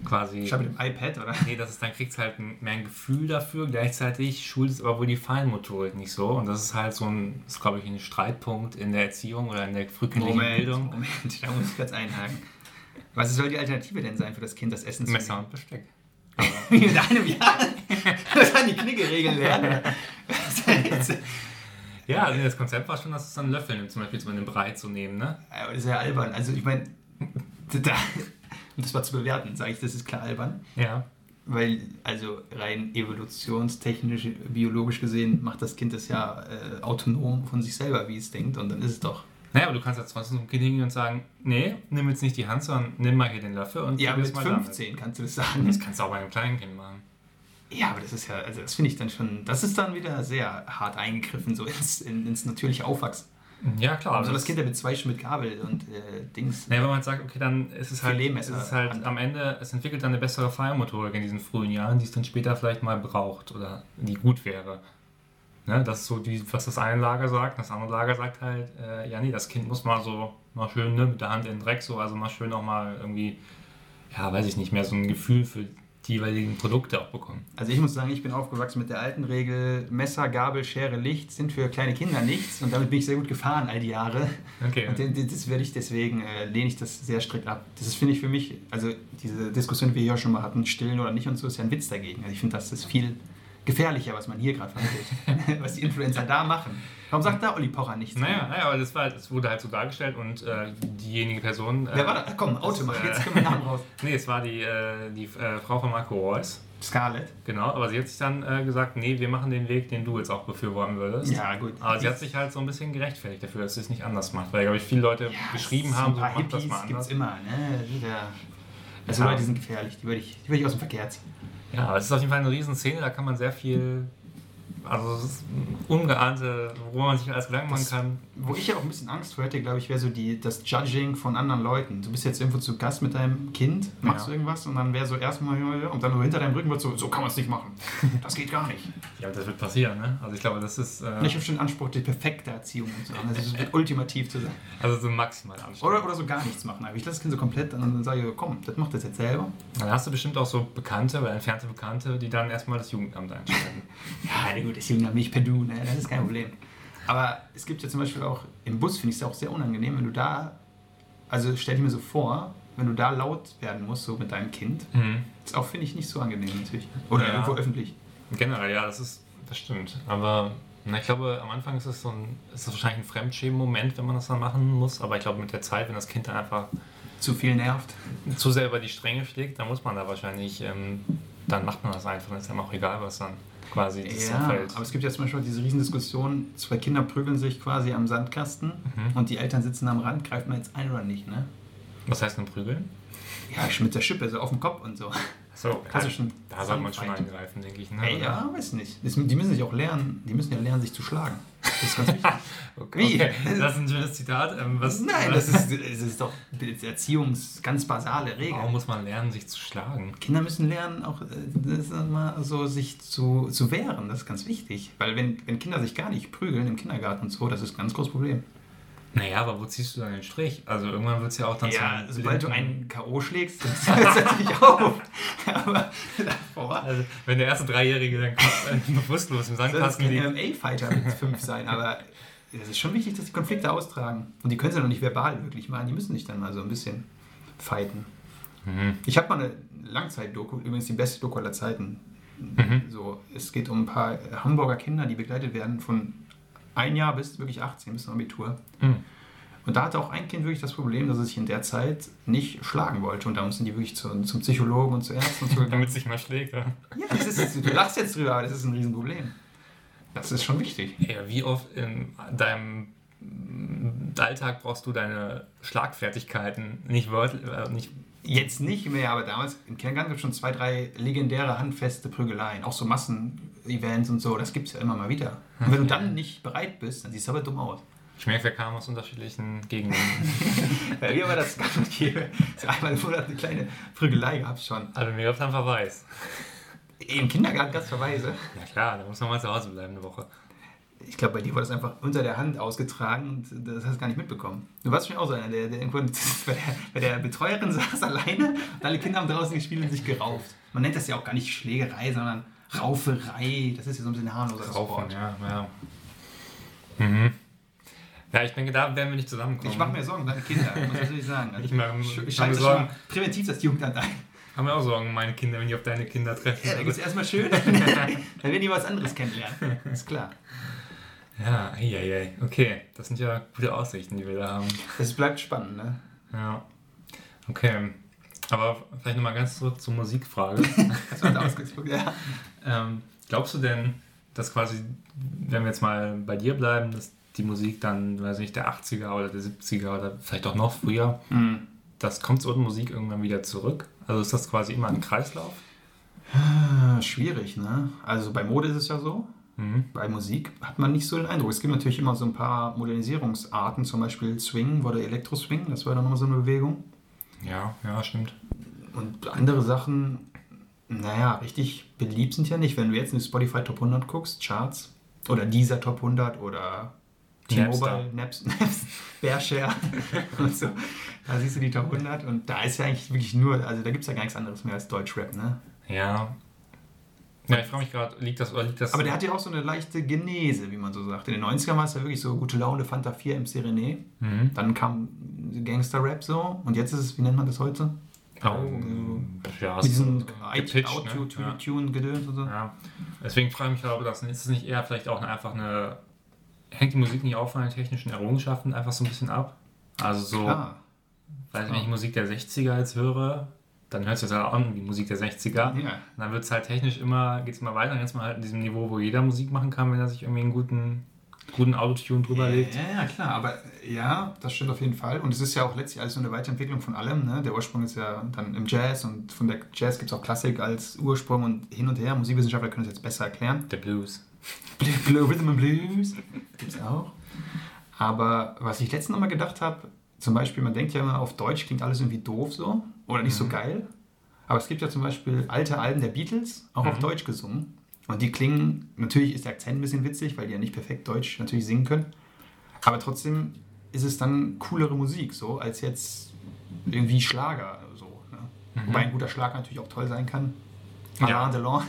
quasi. Ich habe mit dem iPad, oder? Nee, das ist, dann kriegt es halt mehr ein Gefühl dafür, gleichzeitig schult es aber wohl die Feinmotorik nicht so. Und das ist halt so ein, ist glaube ich ein Streitpunkt in der Erziehung oder in der frühkindlichen Moment, Bildung. Moment, da muss ich kurz einhaken. Was soll die Alternative denn sein für das Kind, das Essen zu Messer und Besteck. Wie mit einem Jahr? Das kann die Knickeregeln lernen. Das heißt, Ja, also das Konzept war schon, dass es dann Löffel nimmt, zum Beispiel um den Brei zu nehmen, ne? aber das ist ja albern. Also ich meine, da, um das mal zu bewerten, sage ich, das ist klar albern. Ja. Weil, also rein evolutionstechnisch, biologisch gesehen, macht das Kind das ja äh, autonom von sich selber, wie es denkt. Und dann ist es doch. Naja, aber du kannst jetzt trotzdem zum Kind hingehen und sagen, nee, nimm jetzt nicht die Hand, sondern nimm mal hier den Löffel und Ja, mit mal damit. 15 kannst du das sagen. Das kannst du auch bei einem kleinen Kind machen. Ja, aber das ist ja, also das finde ich dann schon, das ist dann wieder sehr hart eingegriffen, so ins, in, ins natürliche Aufwachsen. Ja, klar. Also aber das Kind ja mit zwei schon mit Gabel und äh, Dings. Naja, wenn man sagt, okay, dann ist es halt, es ist halt am Ende, es entwickelt dann eine bessere Feinmotorik in diesen frühen Jahren, die es dann später vielleicht mal braucht oder die gut wäre. Ne, das ist so, die, was das eine Lager sagt, das andere Lager sagt halt, äh, ja nee, das Kind muss mal so mal schön ne, mit der Hand in den Dreck, so, also mal schön auch mal irgendwie, ja, weiß ich nicht mehr, so ein Gefühl für die jeweiligen Produkte auch bekommen. Also ich muss sagen, ich bin aufgewachsen mit der alten Regel, Messer, Gabel, Schere, Licht sind für kleine Kinder nichts und damit bin ich sehr gut gefahren all die Jahre. Okay. Und das werde ich deswegen, äh, lehne ich das sehr strikt ab. Das ist, finde ich, für mich, also diese Diskussion, die wir hier auch schon mal hatten, stillen oder nicht und so, ist ja ein Witz dagegen. Also ich finde, das ist viel gefährlicher, was man hier gerade vermittelt. was die Influencer da machen. Warum sagt da Olli Pocher nichts? Naja, naja, aber das, war, das wurde halt so dargestellt und äh, diejenige Person. Äh, Wer war das? Komm, Auto machen, äh, jetzt können wir Namen raus. Nee, es war die, äh, die äh, Frau von Marco Reus. Scarlett. Genau, aber sie hat sich dann äh, gesagt, nee, wir machen den Weg, den du jetzt auch befürworten würdest. Ja, gut. Aber sie hat sich halt so ein bisschen gerechtfertigt dafür, dass sie es nicht anders macht. Weil, glaube ich, viele Leute geschrieben haben, so macht das mal gibt es anders. immer, ne? Ja- Also Ja. Leute, die sind gefährlich, die würde ich, die würde ich aus dem Verkehr ziehen. Ja, es ist auf jeden Fall eine riesen Szene, da kann man sehr viel, also ungeahnte, wo man sich alles Gedanken machen kann. Wo ich ja auch ein bisschen Angst vor hätte, glaube ich, wäre so die, das Judging von anderen Leuten. Du bist jetzt irgendwo zu Gast mit deinem Kind, machst Ja. du irgendwas und dann wäre so erstmal, und dann nur hinter deinem Rücken wird so, so kann man es nicht machen. Das geht gar nicht. Ja, das wird passieren, ne? Also ich glaube, das ist äh, Nicht auf den Anspruch, die perfekte Erziehung zu haben. Das wird ultimativ zu sein. also so maximal anstrengend. Oder, oder so gar nichts machen. Aber ich lasse das Kind so komplett und dann sage ich, komm, das macht das jetzt selber. Dann hast du bestimmt auch so Bekannte oder entfernte Bekannte, die dann erstmal das Jugendamt einschalten. Ja, gut, das Junge mich per Du, ne? das ist kein Problem. Aber es gibt ja zum Beispiel auch, im Bus finde ich es ja auch sehr unangenehm, wenn du da, also stell dir mir so vor, wenn du da laut werden musst, so mit deinem Kind. mhm. ist auch, finde ich, nicht so angenehm natürlich. Oder Ja. irgendwo öffentlich. Generell, ja, das ist, das stimmt. Aber na, ich glaube, am Anfang ist es so ein, ist es wahrscheinlich ein Fremdschämen-Moment, wenn man das dann machen muss. Aber ich glaube, mit der Zeit, wenn das Kind dann einfach Zu viel nervt. zu sehr über die Stränge schlägt, dann muss man da wahrscheinlich, ähm, dann macht man das einfach. Dann ist einem auch egal, was dann quasi das Ja, umfällt. aber es gibt ja zum Beispiel diese Riesendiskussion, zwei Kinder prügeln sich quasi am Sandkasten Mhm. und die Eltern sitzen am Rand, greift man jetzt ein oder nicht, ne? Was heißt denn prügeln? Ja, mit der Schippe, so auf dem Kopf und so. So, Klassischen da sollte man schon eingreifen, denke ich. Ne? Ey, ja, weiß nicht. Die müssen sich auch lernen, die müssen ja lernen, sich zu schlagen. Das ist ganz wichtig. Okay. Wie? Okay. Das ist ein schönes Zitat. Ähm, was, Nein, das ist, das ist doch Erziehungs ganz basale Regel. Warum muss man lernen, sich zu schlagen? Kinder müssen lernen, auch äh, mal so, sich zu, zu wehren. Das ist ganz wichtig. Weil wenn, wenn Kinder sich gar nicht prügeln im Kindergarten und so, das ist ein ganz großes Problem. Naja, aber wo ziehst du dann den Strich? Also irgendwann wird es ja auch dann Ja, sobald du einen K.O. schlägst, dann hört es natürlich auf. Aber davor Also, wenn der erste Dreijährige dann kommt, äh, bewusstlos im soll das Sandkasten kein liegt. MMA-Fighter mit fünf sein. Aber es ist schon wichtig, dass die Konflikte austragen. Und die können sie noch nicht verbal wirklich machen. Die müssen sich dann mal so ein bisschen fighten. Mhm. Ich habe mal eine Langzeit-Doku, übrigens die beste Doku aller Zeiten. Mhm. So, es geht um ein paar Hamburger Kinder, die begleitet werden von ein Jahr bis wirklich 18, bis zum Abitur. Mhm. Und da hatte auch ein Kind wirklich das Problem, dass es sich in der Zeit nicht schlagen wollte. Und da mussten die wirklich zu, zum Psychologen und zu Ärzten und so. Damit es sich mal schlägt. Ja. Ja, das ist, du lachst jetzt drüber, aber das ist ein Riesenproblem. Das ist schon wichtig. Ja, wie oft in deinem Alltag brauchst du deine Schlagfertigkeiten nicht wörtlich, äh, nicht Jetzt nicht mehr, aber damals im Kindergarten gibt es schon zwei, drei legendäre handfeste Prügeleien. Auch so Massenevents und so, das gibt es ja immer mal wieder. Und wenn du dann nicht bereit bist, dann siehst du aber dumm aus. Ich merke, wir kamen aus unterschiedlichen Gegenden. Bei mir war das und gäbe. So einmal im Monat eine kleine Prügelei gab es schon. Also mir gab es einen Verweis. Im Kindergarten gab es Verweise. Ja klar, da muss man mal zu Hause bleiben eine Woche. Ich glaube, bei dir wurde das einfach unter der Hand ausgetragen und das hast du gar nicht mitbekommen. Du warst schon auch so einer, der, der bei der, bei der Betreuerin saß alleine und alle Kinder haben draußen gespielt und sich gerauft. Man nennt das ja auch gar nicht Schlägerei, sondern Rauferei. Das ist ja so ein bisschen harmloser Raufen, ja, ja. Mhm. Ja, ich denke, da werden wir nicht zusammenkommen. Ich mache mir Sorgen deine Kinder, muss ich natürlich sagen. Also Ich mache- ich, mir Sorgen. präventiv das Jugendamt ein. Haben wir auch Sorgen, meine Kinder, wenn die auf deine Kinder treffen. Ja, da gibt es erstmal schön, dann werden die was anderes kennenlernen. Ist klar. Ja, eieiei. Okay, das sind ja gute Aussichten, die wir da haben. Das bleibt spannend, ne? Ja. Okay. Aber vielleicht nochmal ganz zurück zur Musikfrage. Das war ja. ähm, glaubst du denn, dass quasi, wenn wir jetzt mal bei dir bleiben, dass die Musik dann, weiß nicht, der 80er oder der 70er oder vielleicht auch noch früher, Hm. das kommt so in Musik irgendwann wieder zurück? Also ist das quasi immer ein Kreislauf? Ah, Schwierig, ne? Also bei Mode ist es ja so. Mhm. Bei Musik hat man nicht so den Eindruck. Es gibt natürlich immer so ein paar Modernisierungsarten, zum Beispiel Swing oder Elektro-Swing, das war dann nochmal so eine Bewegung. Ja, ja, stimmt. Und andere Sachen, naja, richtig beliebt sind ja nicht. Wenn du jetzt in die Spotify Top 100 guckst, Charts, oder dieser Top 100 oder T-Mobile, Naps, Naps, Bearshare und so, da siehst du die Top 100 und da ist ja eigentlich wirklich nur, also da gibt es ja gar nichts anderes mehr als Deutschrap, ne? Ja. Ja, ich frage mich gerade, liegt das oder liegt das. Aber der hat ja auch so eine leichte Genese, wie man so sagt. In den 90ern war es ja wirklich so gute Laune, Fanta 4 MC René. Mhm. Dann kam Gangster-Rap so und jetzt ist es, wie nennt man das heute? Oh, ja, Mit diesen gepitcht, ne? Ja. Auto-Tune-Gedöns und so. Ja, deswegen frage ich mich gerade, das ist es nicht eher vielleicht auch einfach eine. Hängt die Musik nicht auch von den technischen Errungenschaften einfach so ein bisschen ab? Also so, Klar. weiß ich, wenn ich Musik der 60er jetzt höre, dann hört es sich halt an wie Musik der 60er. Ja. Und dann wird es halt technisch immer, geht es immer weiter, dann ist man halt in diesem Niveau, wo jeder Musik machen kann, wenn er sich irgendwie einen guten, guten Autotune drüber legt. Ja, ja, klar, aber ja, das stimmt auf jeden Fall. Und es ist ja auch letztlich alles so eine Weiterentwicklung von allem. Ne? Der Ursprung ist ja dann im Jazz und von der Jazz gibt es auch Klassik als Ursprung und hin und her. Musikwissenschaftler können es jetzt besser erklären. Der Blues. Blue, Blue Rhythm and Blues gibt es auch. Aber was ich letztens nochmal gedacht habe, zum Beispiel, man denkt ja immer, auf Deutsch klingt alles irgendwie doof so oder nicht so geil. Aber es gibt ja zum Beispiel alte Alben der Beatles, auch auf Deutsch gesungen. Und die klingen, natürlich ist der Akzent ein bisschen witzig, weil die ja nicht perfekt Deutsch natürlich singen können. Aber trotzdem ist es dann coolere Musik, so als jetzt irgendwie Schlager. So, ne? Wobei ein guter Schlager natürlich auch toll sein kann. Ja. Delon.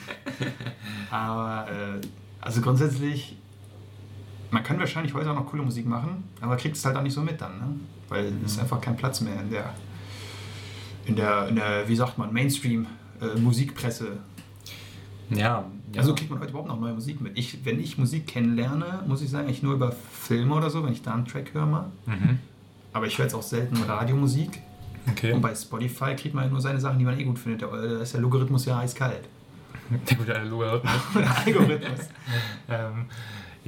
aber äh, also grundsätzlich, man kann wahrscheinlich heute auch noch coole Musik machen, aber kriegt es halt auch nicht so mit dann, ne? Weil es ist einfach kein Platz mehr in der, in der, in der wie sagt man, Mainstream-Musikpresse. Ja, ja. Also kriegt man heute überhaupt noch neue Musik mit. Ich, wenn ich Musik kennenlerne, muss ich sagen, ich nur über Filme oder so, wenn ich da einen Track höre mal. mhm. Aber ich höre jetzt auch selten Radiomusik. Okay. Und bei Spotify kriegt man ja nur seine Sachen, die man eh gut findet. Da ist der Logarithmus ja eiskalt. Der gute Logarithmus. Algorithmus. ähm,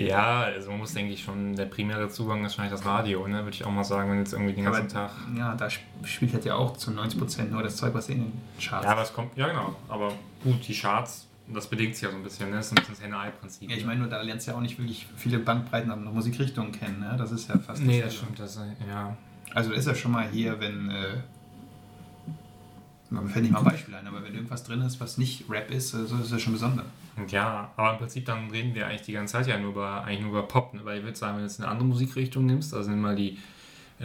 ja, also man muss, denke ich, schon, der primäre Zugang ist wahrscheinlich das Radio, ne? würde ich auch mal sagen, wenn jetzt irgendwie den ganzen Aber Tag. ja, da sp- spielt halt ja auch zu 90% nur das Zeug, was in den Charts Ja, es kommt, ja genau, aber gut, die Charts, das bedingt sich ja so ein bisschen, ne? das ist ein bisschen das Henne-Ei-Prinzip. Ja, ich meine, nur da lernst du ja auch nicht wirklich viele Bandbreiten an Musikrichtungen kennen. Ne? Das ist ja fast Nee, das stimmt, das, ja. Also ist ja schon mal hier, wenn. Äh, mir fällt nicht mal ein Beispiel ein, aber wenn irgendwas drin ist, was nicht Rap ist, also ist das schon besonders. Ja, aber im Prinzip dann reden wir eigentlich die ganze Zeit ja nur über, eigentlich nur über Pop, ne? weil ich würde sagen, wenn du jetzt eine andere Musikrichtung nimmst, also nimm mal die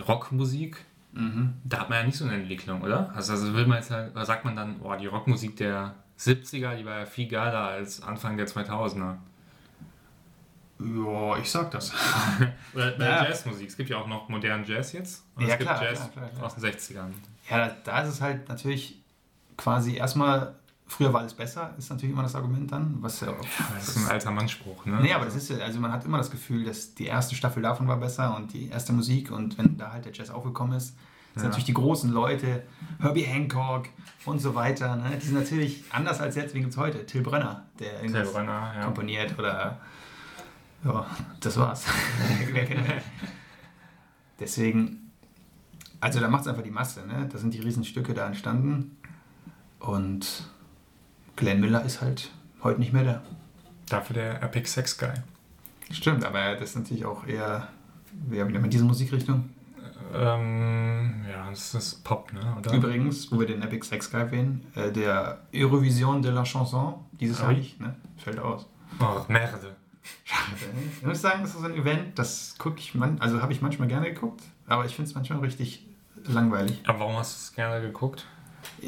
Rockmusik, Mhm. da hat man ja nicht so eine Entwicklung, oder? Also, also will man jetzt halt, oder sagt man dann, oh, die Rockmusik der 70er, die war ja viel geiler als Anfang der 2000er. Ja, ich sag das. Oder bei Ja. Jazzmusik, es gibt ja auch noch modernen Jazz jetzt. Und Ja, es gibt klar, Jazz klar, klar, klar. aus den 60ern. Ja, da, da ist es halt natürlich quasi erstmal, früher war alles besser, ist natürlich immer das Argument dann, was ja auch. Das ist ein alter Mannspruch, ne? Nee, aber das ist ja, also man hat immer das Gefühl, dass die erste Staffel davon war besser und die erste Musik und wenn da halt der Jazz aufgekommen ist, sind Ja. natürlich die großen Leute, Herbie Hancock und so weiter, ne? die sind natürlich anders als jetzt, wie gibt es heute? Till Brönner, der Till irgendwas Brönner, ja. komponiert oder ja, das war's. Deswegen, also da macht es einfach die Masse, ne? da sind die Riesenstücke da entstanden und Glenn Miller ist halt heute nicht mehr da. Dafür der Epic Sex Guy. Stimmt, aber das ist natürlich auch eher, ja, wieder mit dieser Musikrichtung. Ähm, ja, das ist Pop, ne? Oder? Übrigens, wo wir den Epic Sex Guy erwähnen, äh, der Eurovision de la Chanson, dieses Jahr Ja. nicht, ne? fällt aus. Oh, Merde. Schade. ne? Ich muss sagen, das ist ein Event, das gucke ich, man, also habe ich manchmal gerne geguckt, aber ich finde es manchmal richtig langweilig. Aber warum hast du es gerne geguckt?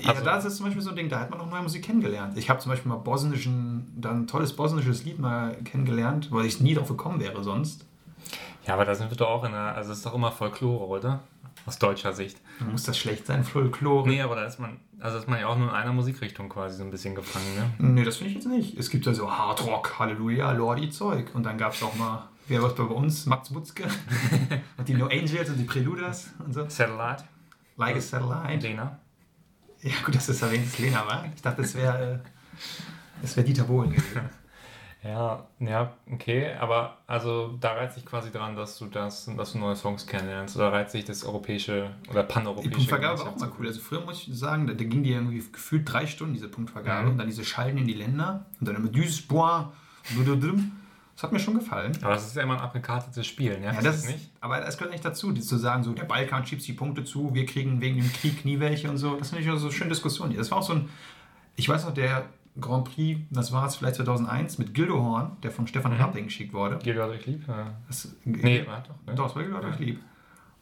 Ja, Also- da ist es zum Beispiel so ein Ding, da hat man auch neue Musik kennengelernt. Ich habe zum Beispiel mal bosnischen, dann ein tolles bosnisches Lied mal kennengelernt, weil ich nie drauf gekommen wäre sonst. Ja, aber da sind wir doch auch in einer, also es ist doch immer Folklore, oder? Aus deutscher Sicht. Muss das schlecht sein, Folklore. Nee, aber da ist man, also ist man ja auch nur in einer Musikrichtung quasi so ein bisschen gefangen, ne? Nee, das finde ich jetzt nicht. Es gibt ja so Hard Rock, Halleluja, Lordi Zeug. Und dann gab es auch mal, wer war bei uns? Max Butzke und die No Angels und die Preluders und so. Satellite, Like a Satellite. Lena. Ja, gut, dass das erwähnt ist, Lena, war. Ich dachte, das wäre äh, wär Dieter Bohlen gewesen. Ja, ja, okay, aber also da reizt sich quasi dran, dass du das, dass du neue Songs kennenlernst oder reizt sich das europäische oder Die paneuropäische Punktvergabe war auch mal cool. Also früher muss ich sagen, da, da ging die irgendwie gefühlt drei Stunden, diese Punktvergabe. Mhm. Und dann diese Schalten in die Länder. Und dann immer dieses Bois. Das hat mir schon gefallen. Aber das ist ja immer ein abgekartetes Spiel, ne? Ja, das ist, aber das gehört nicht dazu, die zu sagen, so der Balkan schiebt die Punkte zu, wir kriegen wegen dem Krieg nie welche und so. Das finde ich so schöne Diskussion. Das war auch so ein, ich weiß noch, der Grand Prix, das war es vielleicht 2001, mit Gildehorn, der von Stefan Mhm. Rapp geschickt wurde. Gildo hat euch lieb? Ja. Das, Nee, war doch, ne? Doch, es war Gildehorn euch lieb.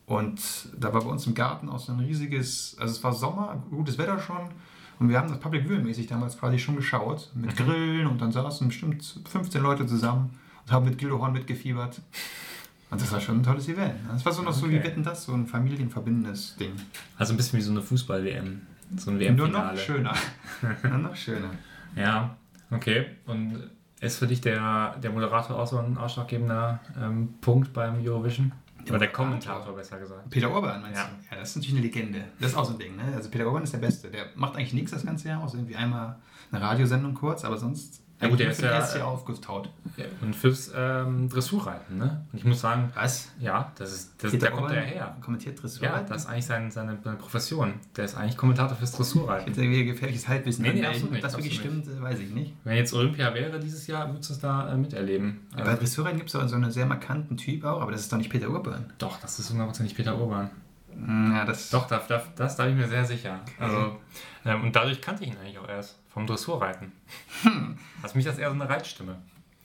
Und da war bei uns im Garten auch so ein riesiges, also es war Sommer, gutes Wetter schon. Und wir haben das Public Viewing mäßig damals quasi schon geschaut, mit Grillen und dann saßen bestimmt 15 Leute zusammen und haben mit Gildehorn mitgefiebert. Und das war schon ein tolles Event. Das war so noch so wie Okay. Wetten das, so ein familienverbindendes Ding. Also ein bisschen wie so eine Fußball-WM. So ein Nur noch WM-Finale. schöner. Nur noch schöner. Ja, okay. Und ist für dich der, der Moderator auch so ein ausschlaggebender ähm, Punkt beim Eurovision? Oder der Kommentator, besser gesagt. Peter Urban meinst Ja. du? Ja, das ist natürlich eine Legende. Das ist auch so ein Ding, ne? Also Peter Urban ist der Beste. Der macht eigentlich nichts das ganze Jahr, außer irgendwie einmal eine Radiosendung kurz, aber sonst Ja, gut, der ist ja, Jahr aufgetaut. Ja, Und fürs ähm, Dressurreiten, ne? Und ich muss sagen, Was? ja, das ist, das, da kommt er her. Kommentiert Dressur? Ja, das ist eigentlich sein, seine, seine Profession. Der ist eigentlich Kommentator fürs Dressurreiten. Jetzt irgendwie gefährliches Halbwissen Nee, nee, absolut nicht, Ob das wirklich stimmt, weiß ich nicht. Wenn jetzt Olympia wäre dieses Jahr, würdest du es da äh, miterleben. Bei Also, Dressurreiten gibt es so einen sehr markanten Typ auch, aber das ist doch nicht Peter Urban. doch, das ist hundertprozentig Peter Urban. Ja, das Doch, da, da, das da bin ich mir sehr sicher. Also, ähm, und dadurch kannte ich ihn eigentlich auch erst. Vom Dressurreiten. Hm. Also mich das eher so eine Reitstimme.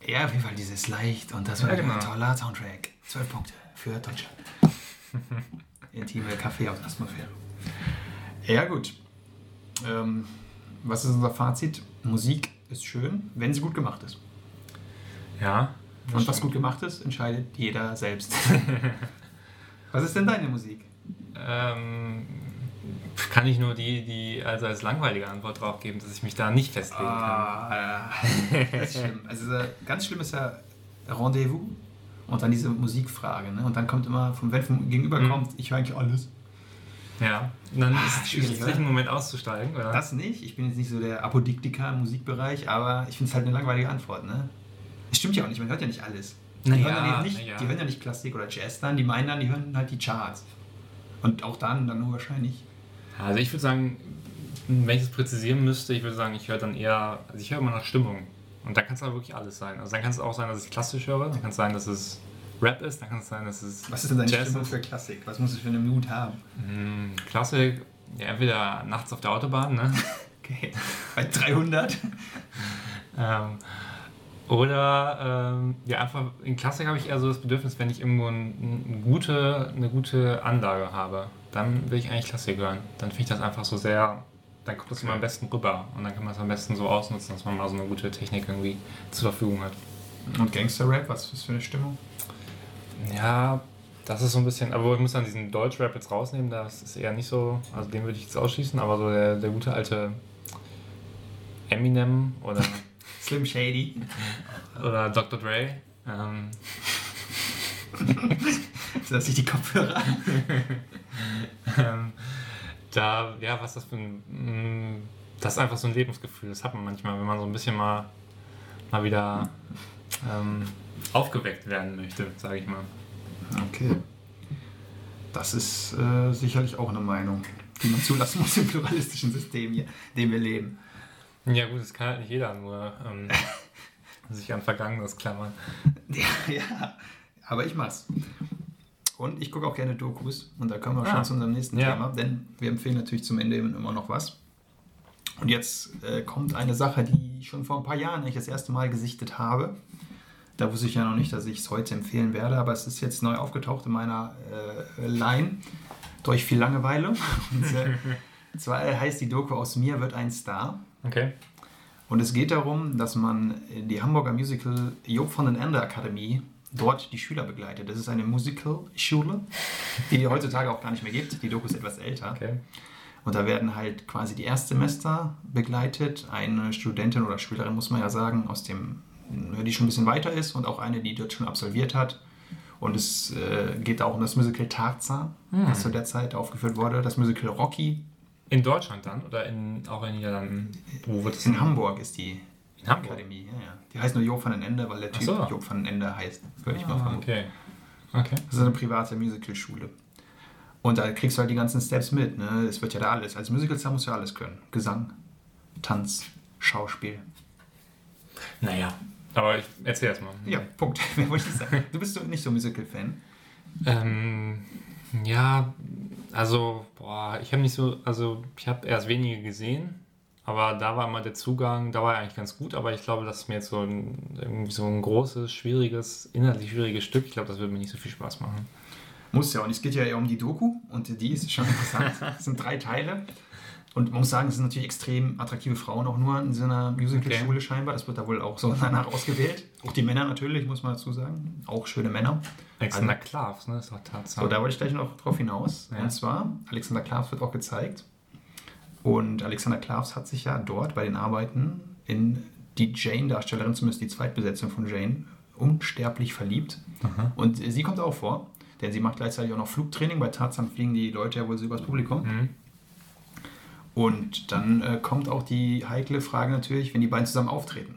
Ja, auf jeden Fall dieses leicht und das war Ja, ein genau. toller Soundtrack. Zwölf Punkte für Deutschland. Intime Kaffee aus Atmosphäre. Ja, gut. Ähm, was ist unser Fazit? Musik ist schön, wenn sie gut gemacht ist. Ja. Und was gut gemacht ist, entscheidet jeder selbst. was ist denn deine Musik? Ähm, kann ich nur die, die also als langweilige Antwort drauf geben, dass ich mich da nicht festlegen kann. Ah, das ist schlimm. Also äh, ganz schlimm ist ja Rendezvous und dann diese Musikfrage. Ne? Und dann kommt immer, vom, wenn vom Gegenüber Mhm. kommt, ich höre eigentlich alles. Ja. Und dann Ah, ist es schwierig, im Moment auszusteigen, oder? Das nicht. Ich bin jetzt nicht so der Apodiktiker im Musikbereich, aber ich finde es halt eine langweilige Antwort. Ne? Es stimmt ja auch nicht, man hört ja nicht alles. Die, Naja, hören, dann nicht, naja. die hören ja nicht Klassik oder Jazz dann, die meinen dann, die hören halt die Charts. Und auch dann, dann nur wahrscheinlich. Also ich würde sagen, wenn ich es präzisieren müsste, ich würde sagen, ich höre dann eher, also ich höre immer nach Stimmung. Und da kann es aber wirklich alles sein. Also dann kann es auch sein, dass ich klassisch höre, dann kann es sein, dass es Rap ist, dann kann es sein, dass es Was ist denn deine Jazz Stimmung ist. für Klassik? Was muss ich für eine Mut haben? Hm, Klassik, ja, entweder nachts auf der Autobahn, ne? Okay. Bei 300? ähm, oder ähm, ja, einfach in Klassik habe ich eher so das Bedürfnis, wenn ich irgendwo ein, ein gute, eine gute Anlage habe, dann will ich eigentlich Klassik hören. Dann finde ich das einfach so sehr, dann kommt das immer am besten rüber und dann kann man es am besten so ausnutzen, dass man mal so eine gute Technik irgendwie zur Verfügung hat. Und Gangster-Rap, was ist für eine Stimmung? Ja, das ist so ein bisschen, aber ich muss dann diesen Deutsch-Rap jetzt rausnehmen, das ist eher nicht so, also den würde ich jetzt ausschließen, aber so der, der gute alte Eminem oder, Slim Shady. oder Dr. Dre. Ähm, So dass ich die Kopfhörer. ähm, da, ja, was das für ein, mm, das ist einfach so ein Lebensgefühl, das hat man manchmal, wenn man so ein bisschen mal, mal wieder ähm, aufgeweckt werden möchte, sage ich mal. Okay. Das ist äh, sicherlich auch eine Meinung, die man zulassen muss im pluralistischen System hier, in dem wir leben. Ja gut, das kann halt nicht jeder nur ähm, sich an Vergangenes klammern. Ja, ja. aber ich mach's. Und ich gucke auch gerne Dokus. Und da kommen wir Ah. schon zu unserem nächsten Ja. Thema, denn wir empfehlen natürlich zum Ende immer noch was. Und jetzt äh, kommt eine Sache, die ich schon vor ein paar Jahren eigentlich das erste Mal gesichtet habe. Da wusste ich ja noch nicht, dass ich es heute empfehlen werde, aber es ist jetzt neu aufgetaucht in meiner äh, Line durch viel Langeweile. Und, äh, zwar heißt die Doku Aus mir wird ein Star. Okay. Und es geht darum, dass man die Hamburger Musical Job von den Ende Akademie dort die Schüler begleitet. Das ist eine Musical-Schule, die heutzutage auch gar nicht mehr gibt. Die Doku ist etwas älter. Okay. Und da werden halt quasi die Erstsemester begleitet. Eine Studentin oder Schülerin, muss man ja sagen, aus dem, die schon ein bisschen weiter ist und auch eine, die dort schon absolviert hat. Und es äh, geht auch um das Musical Tarzan, das zu der Zeit aufgeführt wurde. Das Musical Rocky. In Deutschland dann oder in, auch in Niederlanden? Wo wird es In Hamburg ist die In Hamburg? Akademie. Ja, ja. Die heißt nur Job van den Ende, weil der Typ so. Job van den Ende heißt, würde ich mal Ah, vermuten. okay. Okay. Das ist eine private Musicalschule. Und da kriegst du halt die ganzen Steps mit. Ne? Es wird ja da alles. Als Musicalstar musst du ja alles können. Gesang, Tanz, Schauspiel. Naja, aber ich erzähl erst mal. Ja, Punkt. Mehr wollte ich sagen. Du bist so nicht so Musical-Fan. Ähm, ja, also, boah, ich habe nicht so, also ich habe erst wenige gesehen, aber da war immer der Zugang, da war er eigentlich ganz gut, aber ich glaube, das ist mir jetzt so ein, irgendwie so ein großes, schwieriges, inhaltlich schwieriges Stück. Ich glaube, das würde mir nicht so viel Spaß machen. Muss ja. Und es geht ja eher um die Doku. Und die ist schon interessant. Es sind drei Teile. Und man muss sagen, es sind natürlich extrem attraktive Frauen auch nur in so einer Musical-Schule scheinbar. Das wird da wohl auch so danach ausgewählt. Auch die Männer natürlich, muss man dazu sagen. Auch schöne Männer. Alexander Klavs, ne? Ist doch Tatsache. So, da wollte ich gleich noch drauf hinaus. Ja. Und zwar, Alexander Klavs wird auch gezeigt. Und Alexander Klavs hat sich ja dort bei den Arbeiten in die Jane-Darstellerin, zumindest die Zweitbesetzung von Jane, unsterblich verliebt. Und sie kommt auch vor. denn sie macht gleichzeitig auch noch Flugtraining. Bei Tarzan fliegen die Leute ja wohl so übers Publikum. Mhm. Und dann äh, kommt auch die heikle Frage natürlich, wenn die beiden zusammen auftreten.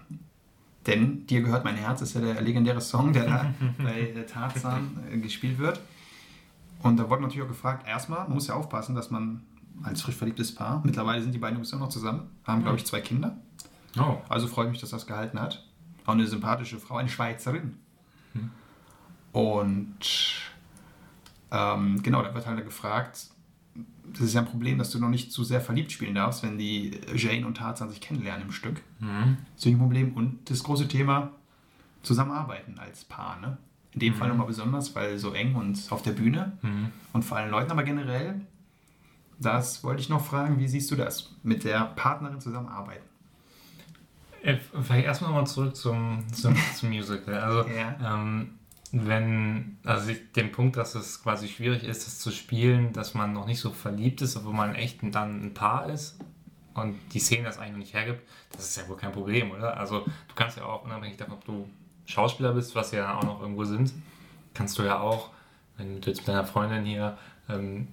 Denn Dir gehört mein Herz ist ja der legendäre Song, der da bei äh, Tarzan äh, gespielt wird. Und da wurde natürlich auch gefragt, erstmal, man muss ja aufpassen, dass man als frisch verliebtes Paar, mittlerweile sind die beiden übrigens auch noch zusammen, haben, glaube ich, zwei Kinder. Oh. Also freue ich mich, dass das gehalten hat. Auch eine sympathische Frau, eine Schweizerin. Und ähm, genau, da wird halt gefragt, das ist ja ein Problem, dass du noch nicht zu sehr verliebt spielen darfst, wenn die Jane und Tarzan sich kennenlernen im Stück. Mhm. Das ist ein Problem. Und das große Thema, zusammenarbeiten als Paar. Ne? In dem Fall nochmal besonders, weil so eng und auf der Bühne Mhm. und vor allen Leuten, aber generell, das wollte ich noch fragen, wie siehst du das, mit der Partnerin zusammenarbeiten? Äh, Vielleicht erstmal nochmal zurück zum, zum, zum Musical. Also, Ja. ähm, wenn, also ich- den Punkt, dass es quasi schwierig ist, das zu spielen, dass man noch nicht so verliebt ist, obwohl man echt dann ein Paar ist und die Szene das eigentlich noch nicht hergibt, das ist ja wohl kein Problem, oder? Also, du kannst ja auch, unabhängig davon, ob du Schauspieler bist, was ja auch noch irgendwo sind, kannst du ja auch, wenn du jetzt mit deiner Freundin hier ähm,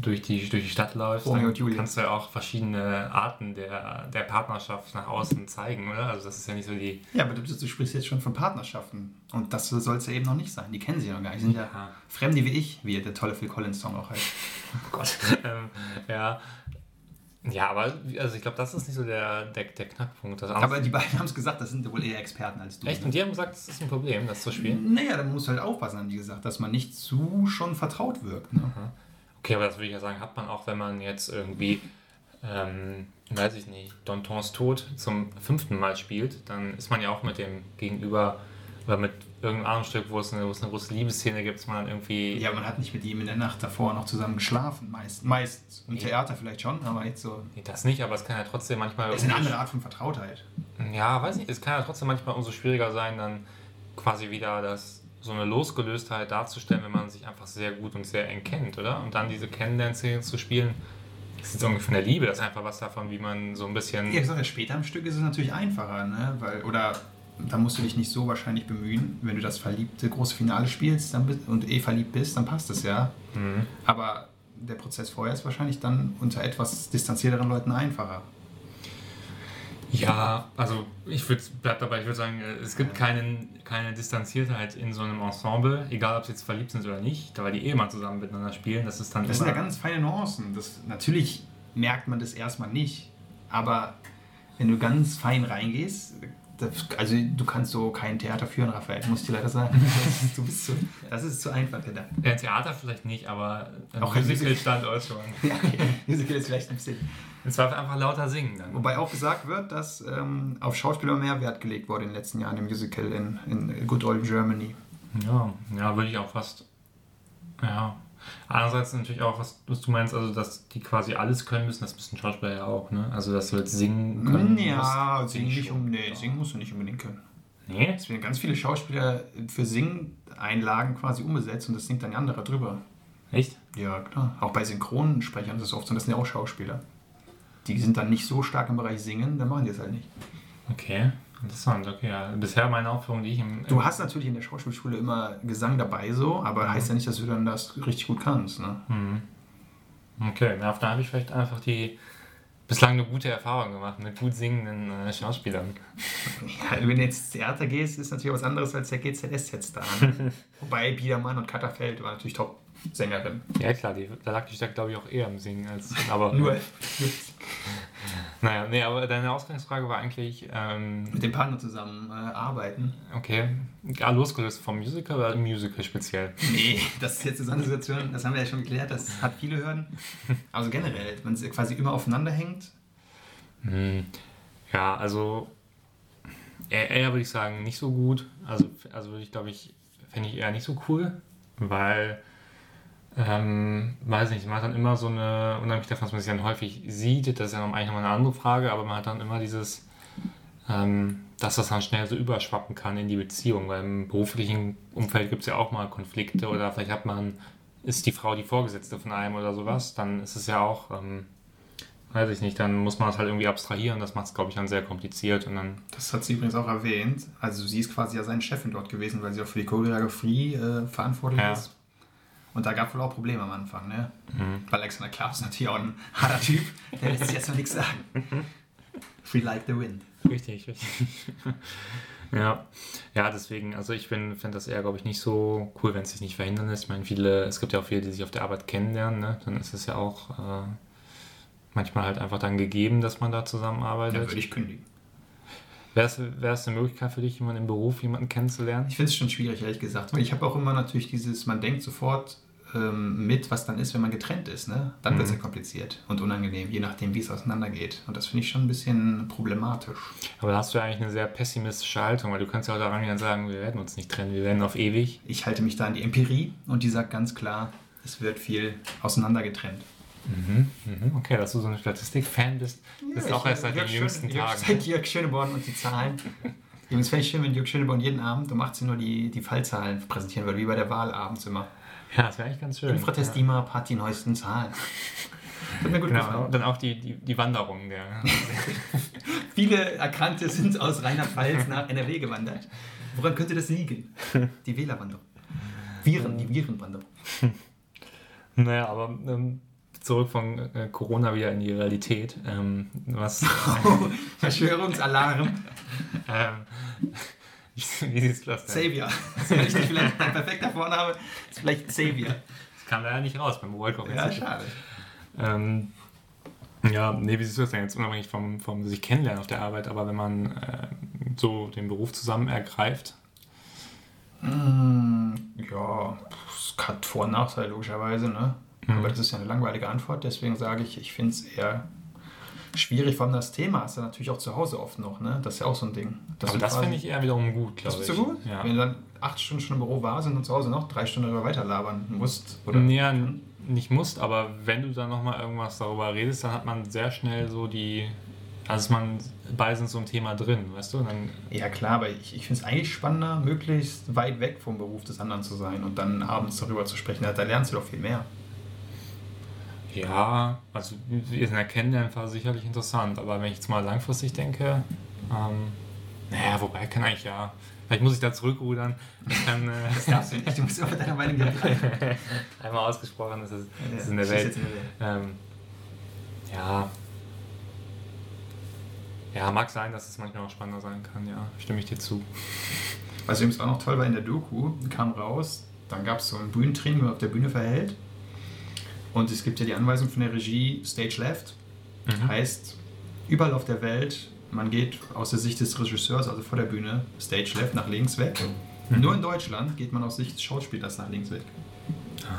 durch, die, durch die Stadt läufst, Romeo dann kannst du ja auch verschiedene Arten der, der Partnerschaft nach außen zeigen, oder? Also, das ist ja nicht so die. Ja, aber du, du sprichst jetzt schon von Partnerschaften. Und das soll es ja eben noch nicht sein. Die kennen sie ja noch gar nicht. Die sind ja Ja. Fremde wie ich, wie der tolle Phil Collins Song auch heißt. Oh Gott. ähm, ja. Ja, aber also ich glaube, das ist nicht so der, der, der Knackpunkt. Das Aber die beiden haben es gesagt, das sind wohl eher Experten als du. Echt? ne? Und die haben gesagt, das ist ein Problem, das zu spielen? Naja, dann musst du halt aufpassen, haben die gesagt, dass man nicht zu schon vertraut wirkt. Ne? Okay, aber das würde ich ja sagen, hat man auch, wenn man jetzt irgendwie, ähm, weiß ich nicht, Dontons Tod zum fünften Mal spielt, dann ist man ja auch mit dem Gegenüber oder mit irgendeinem anderen Stück, wo es eine, wo es eine große Liebesszene gibt, ist man dann irgendwie. Ja, man hat nicht mit ihm in der Nacht davor noch zusammen geschlafen, meist, meistens. Im Ja. Theater vielleicht schon, aber jetzt so. Nee, das nicht, aber es kann ja trotzdem manchmal. Das ist eine andere Art von Vertrautheit. Ja, weiß nicht, es kann ja trotzdem manchmal umso schwieriger sein, dann quasi wieder das, so eine Losgelöstheit darzustellen, wenn man sich einfach sehr gut und sehr eng kennt, oder? Und dann diese Kennenlernszenen zu spielen, das ist irgendwie von der Liebe, das ist einfach was davon, wie man so ein bisschen. Ja, gesagt, später im Stück ist es natürlich einfacher, ne? Weil, oder da musst du dich nicht so wahrscheinlich bemühen. Wenn du das verliebte große Finale spielst dann, bist- und eh verliebt bist, dann passt es ja. Mhm. Aber der Prozess vorher ist wahrscheinlich dann unter etwas distanzierteren Leuten einfacher. Ja, also ich würde bleib dabei, ich würde sagen, äh, es gibt keinen, keine Distanziertheit in so einem Ensemble, egal ob sie jetzt verliebt sind oder nicht, weil die eh mal zusammen miteinander spielen, das ist dann Das sind ja ganz feine Nuancen. Das, natürlich merkt man das erstmal nicht. Aber wenn du ganz fein reingehst, das, also du kannst so kein Theater führen, Raphael, muss ich dir leider sagen. Das ist, du bist so, das ist zu einfach gedacht. Ja, Theater vielleicht nicht, aber ein Auch ein Musical-Standort schon. Ja, okay. Musical ist vielleicht ein bisschen. Und zwar einfach lauter singen dann. Wobei auch gesagt wird, dass ähm, auf Schauspieler mehr Wert gelegt wurde in den letzten Jahren im Musical in, in Good Old Germany. Ja, ja, würde ich auch fast. Ja. Andererseits natürlich auch, was, was du meinst, also dass die quasi alles können müssen, das müssen Schauspieler ja auch, ne? Also dass du jetzt singen können Ja, musst, singen, nicht um, nee, singen musst du nicht unbedingt können. Nee? Es werden ganz viele Schauspieler für Singeinlagen quasi umgesetzt und das singt dann ein anderer drüber. Echt? Ja, klar. Auch bei Synchronsprechern ist es oft so, das sind ja auch Schauspieler. Die sind dann nicht so stark im Bereich Singen, dann machen die es halt nicht. Okay, interessant, okay. Ja. Bisher meine Aufführung, die ich im. Du hast natürlich in der Schauspielschule immer Gesang dabei so, aber heißt ja nicht, dass du dann das richtig gut kannst. Ne? Mhm. Okay, na, da habe ich vielleicht einfach die bislang eine gute Erfahrung gemacht mit gut singenden äh, Schauspielern. Ja, wenn du jetzt ins Theater gehst, ist natürlich was anderes als der GZS jetzt da. Ne? Wobei Biedermann und Katterfeld waren natürlich Top-Sängerin. Ja, klar, die, da lag die Stadt, glaube ich, auch eher im Singen als. Aber, Nur Naja, nee, aber deine Ausgangsfrage war eigentlich. Ähm, mit dem Partner zusammen äh, arbeiten. Okay. Ja, losgelöst vom Musical oder Musical speziell? Nee, das ist jetzt eine Situation, das haben wir ja schon geklärt, das hat viele Hürden. Also generell, wenn es quasi immer aufeinander hängt, Hm, Ja, also eher, eher würde ich sagen, nicht so gut. Also, also würde ich, glaube ich, fände ich eher nicht so cool, weil, ähm, weiß nicht, man hat dann immer so eine, unabhängig davon, dass man sich dann häufig sieht, das ist ja eigentlich nochmal eine andere Frage, aber man hat dann immer dieses, ähm, dass das dann schnell so überschwappen kann in die Beziehung, weil im beruflichen Umfeld gibt es ja auch mal Konflikte oder vielleicht hat man, ist die Frau die Vorgesetzte von einem oder sowas, dann ist es ja auch, ähm, weiß ich nicht, dann muss man das halt irgendwie abstrahieren, das macht es, glaube ich, dann sehr kompliziert und dann, das hat sie übrigens auch erwähnt, also sie ist quasi ja seine Chefin dort gewesen, weil sie auch für die Choreografie äh, verantwortlich Ja. ist. Und da gab es wohl auch Probleme am Anfang, ne? Mhm. Weil Alexander Klaas ist natürlich auch ein harter Typ, der lässt sich jetzt noch nichts sagen. Free like the wind. Richtig, richtig. ja. ja, deswegen, also ich finde das eher, glaube ich, nicht so cool, wenn es sich nicht verhindern lässt. Ich meine, viele, es gibt ja auch viele, die sich auf der Arbeit kennenlernen, ne? Dann ist es ja auch äh, manchmal halt einfach dann gegeben, dass man da zusammenarbeitet. Ja, würde ich kündigen. Wäre es eine Möglichkeit für dich, jemanden im Beruf, jemanden kennenzulernen? Ich finde es schon schwierig, ehrlich gesagt. Weil ich habe auch immer natürlich dieses, man denkt sofort ähm, mit, was dann ist, wenn man getrennt ist. Ne? Dann mhm. wird es ja kompliziert und unangenehm, je nachdem, wie es auseinandergeht. Und das finde ich schon ein bisschen problematisch. Aber da hast du ja eigentlich eine sehr pessimistische Haltung, weil du kannst ja auch daran gehen sagen, wir werden uns nicht trennen, wir werden auf ewig. Ich halte mich da an die Empirie und die sagt ganz klar, es wird viel auseinandergetrennt. Mhm, mhm. Okay, dass du so eine Statistik-Fan bist, ja, ist auch erst seit den jüngsten Tagen. Seit Jörg Schöneborn und die Zahlen. Übrigens fände ich schön, wenn Jörg Schöneborn jeden Abend um 18 Uhr die, die Fallzahlen präsentieren würde, wie bei der Wahl abends immer. Ja, das wäre eigentlich ganz schön. Infratestima ja. hat die neuesten Zahlen. Hat mir gut genau, gefallen. Dann auch die, die, die Wanderung. Der Viele Erkrankte sind aus Rheinland-Pfalz nach NRW gewandert. Woran könnte das liegen? Die Wählerwanderung. Viren, die Virenwanderung. Naja, aber ähm, zurück von äh, Corona wieder in die Realität. Ähm, was, oh, Verschwörungsalarm. ähm, wie siehst du das denn? Xavier. Das ist nicht vielleicht ein perfekter Vorname, das ist vielleicht Xavier. Das kam leider nicht raus beim World Cup. Ja, schade. Ähm, ja, nee, wie siehst du das denn jetzt unabhängig vom, vom sich kennenlernen auf der Arbeit, aber wenn man äh, so den Beruf zusammen ergreift? Mm, ja, es hat Vor- und Nachteile logischerweise, ne? Mhm. Aber das ist ja eine langweilige Antwort, deswegen sage ich, ich finde es eher schwierig, vor allem das Thema ist ja natürlich auch zu Hause oft noch, ne? Das ist ja auch so ein Ding. Aber das finde ich eher wiederum gut, glaube ich. Ist so gut? Ja. Wenn du dann acht Stunden schon im Büro warst und zu Hause noch drei Stunden darüber weiterlabern musst, oder? Ja, nicht musst, aber wenn du dann nochmal irgendwas darüber redest, dann hat man sehr schnell so die also man beide sind so ein Thema drin, weißt du? Dann ja klar, aber ich, ich finde es eigentlich spannender, möglichst weit weg vom Beruf des anderen zu sein und dann abends darüber zu sprechen. Da lernst du doch viel mehr. Ja, also wir sind erkennen einfach sicherlich interessant, aber wenn ich jetzt mal langfristig denke, ähm, naja, wobei kann eigentlich ja, vielleicht muss ich da zurückrudern. Ich kann, äh, das darfst du nicht, du musst immer deiner Meinung bleiben. Einmal ausgesprochen, das ist, das ist in der Welt. Ähm, ja. Ja, mag sein, dass es manchmal auch spannender sein kann, ja, stimme ich dir zu. Was übrigens auch noch toll war in der Doku, kam raus, dann gab es so ein Bühnentraining, wie man auf der Bühne verhält. Und es gibt ja die Anweisung von der Regie Stage Left. Mhm. Heißt, überall auf der Welt, man geht aus der Sicht des Regisseurs, also vor der Bühne, Stage Left nach links weg. Mhm. Nur in Deutschland geht man aus Sicht des Schauspielers nach links weg.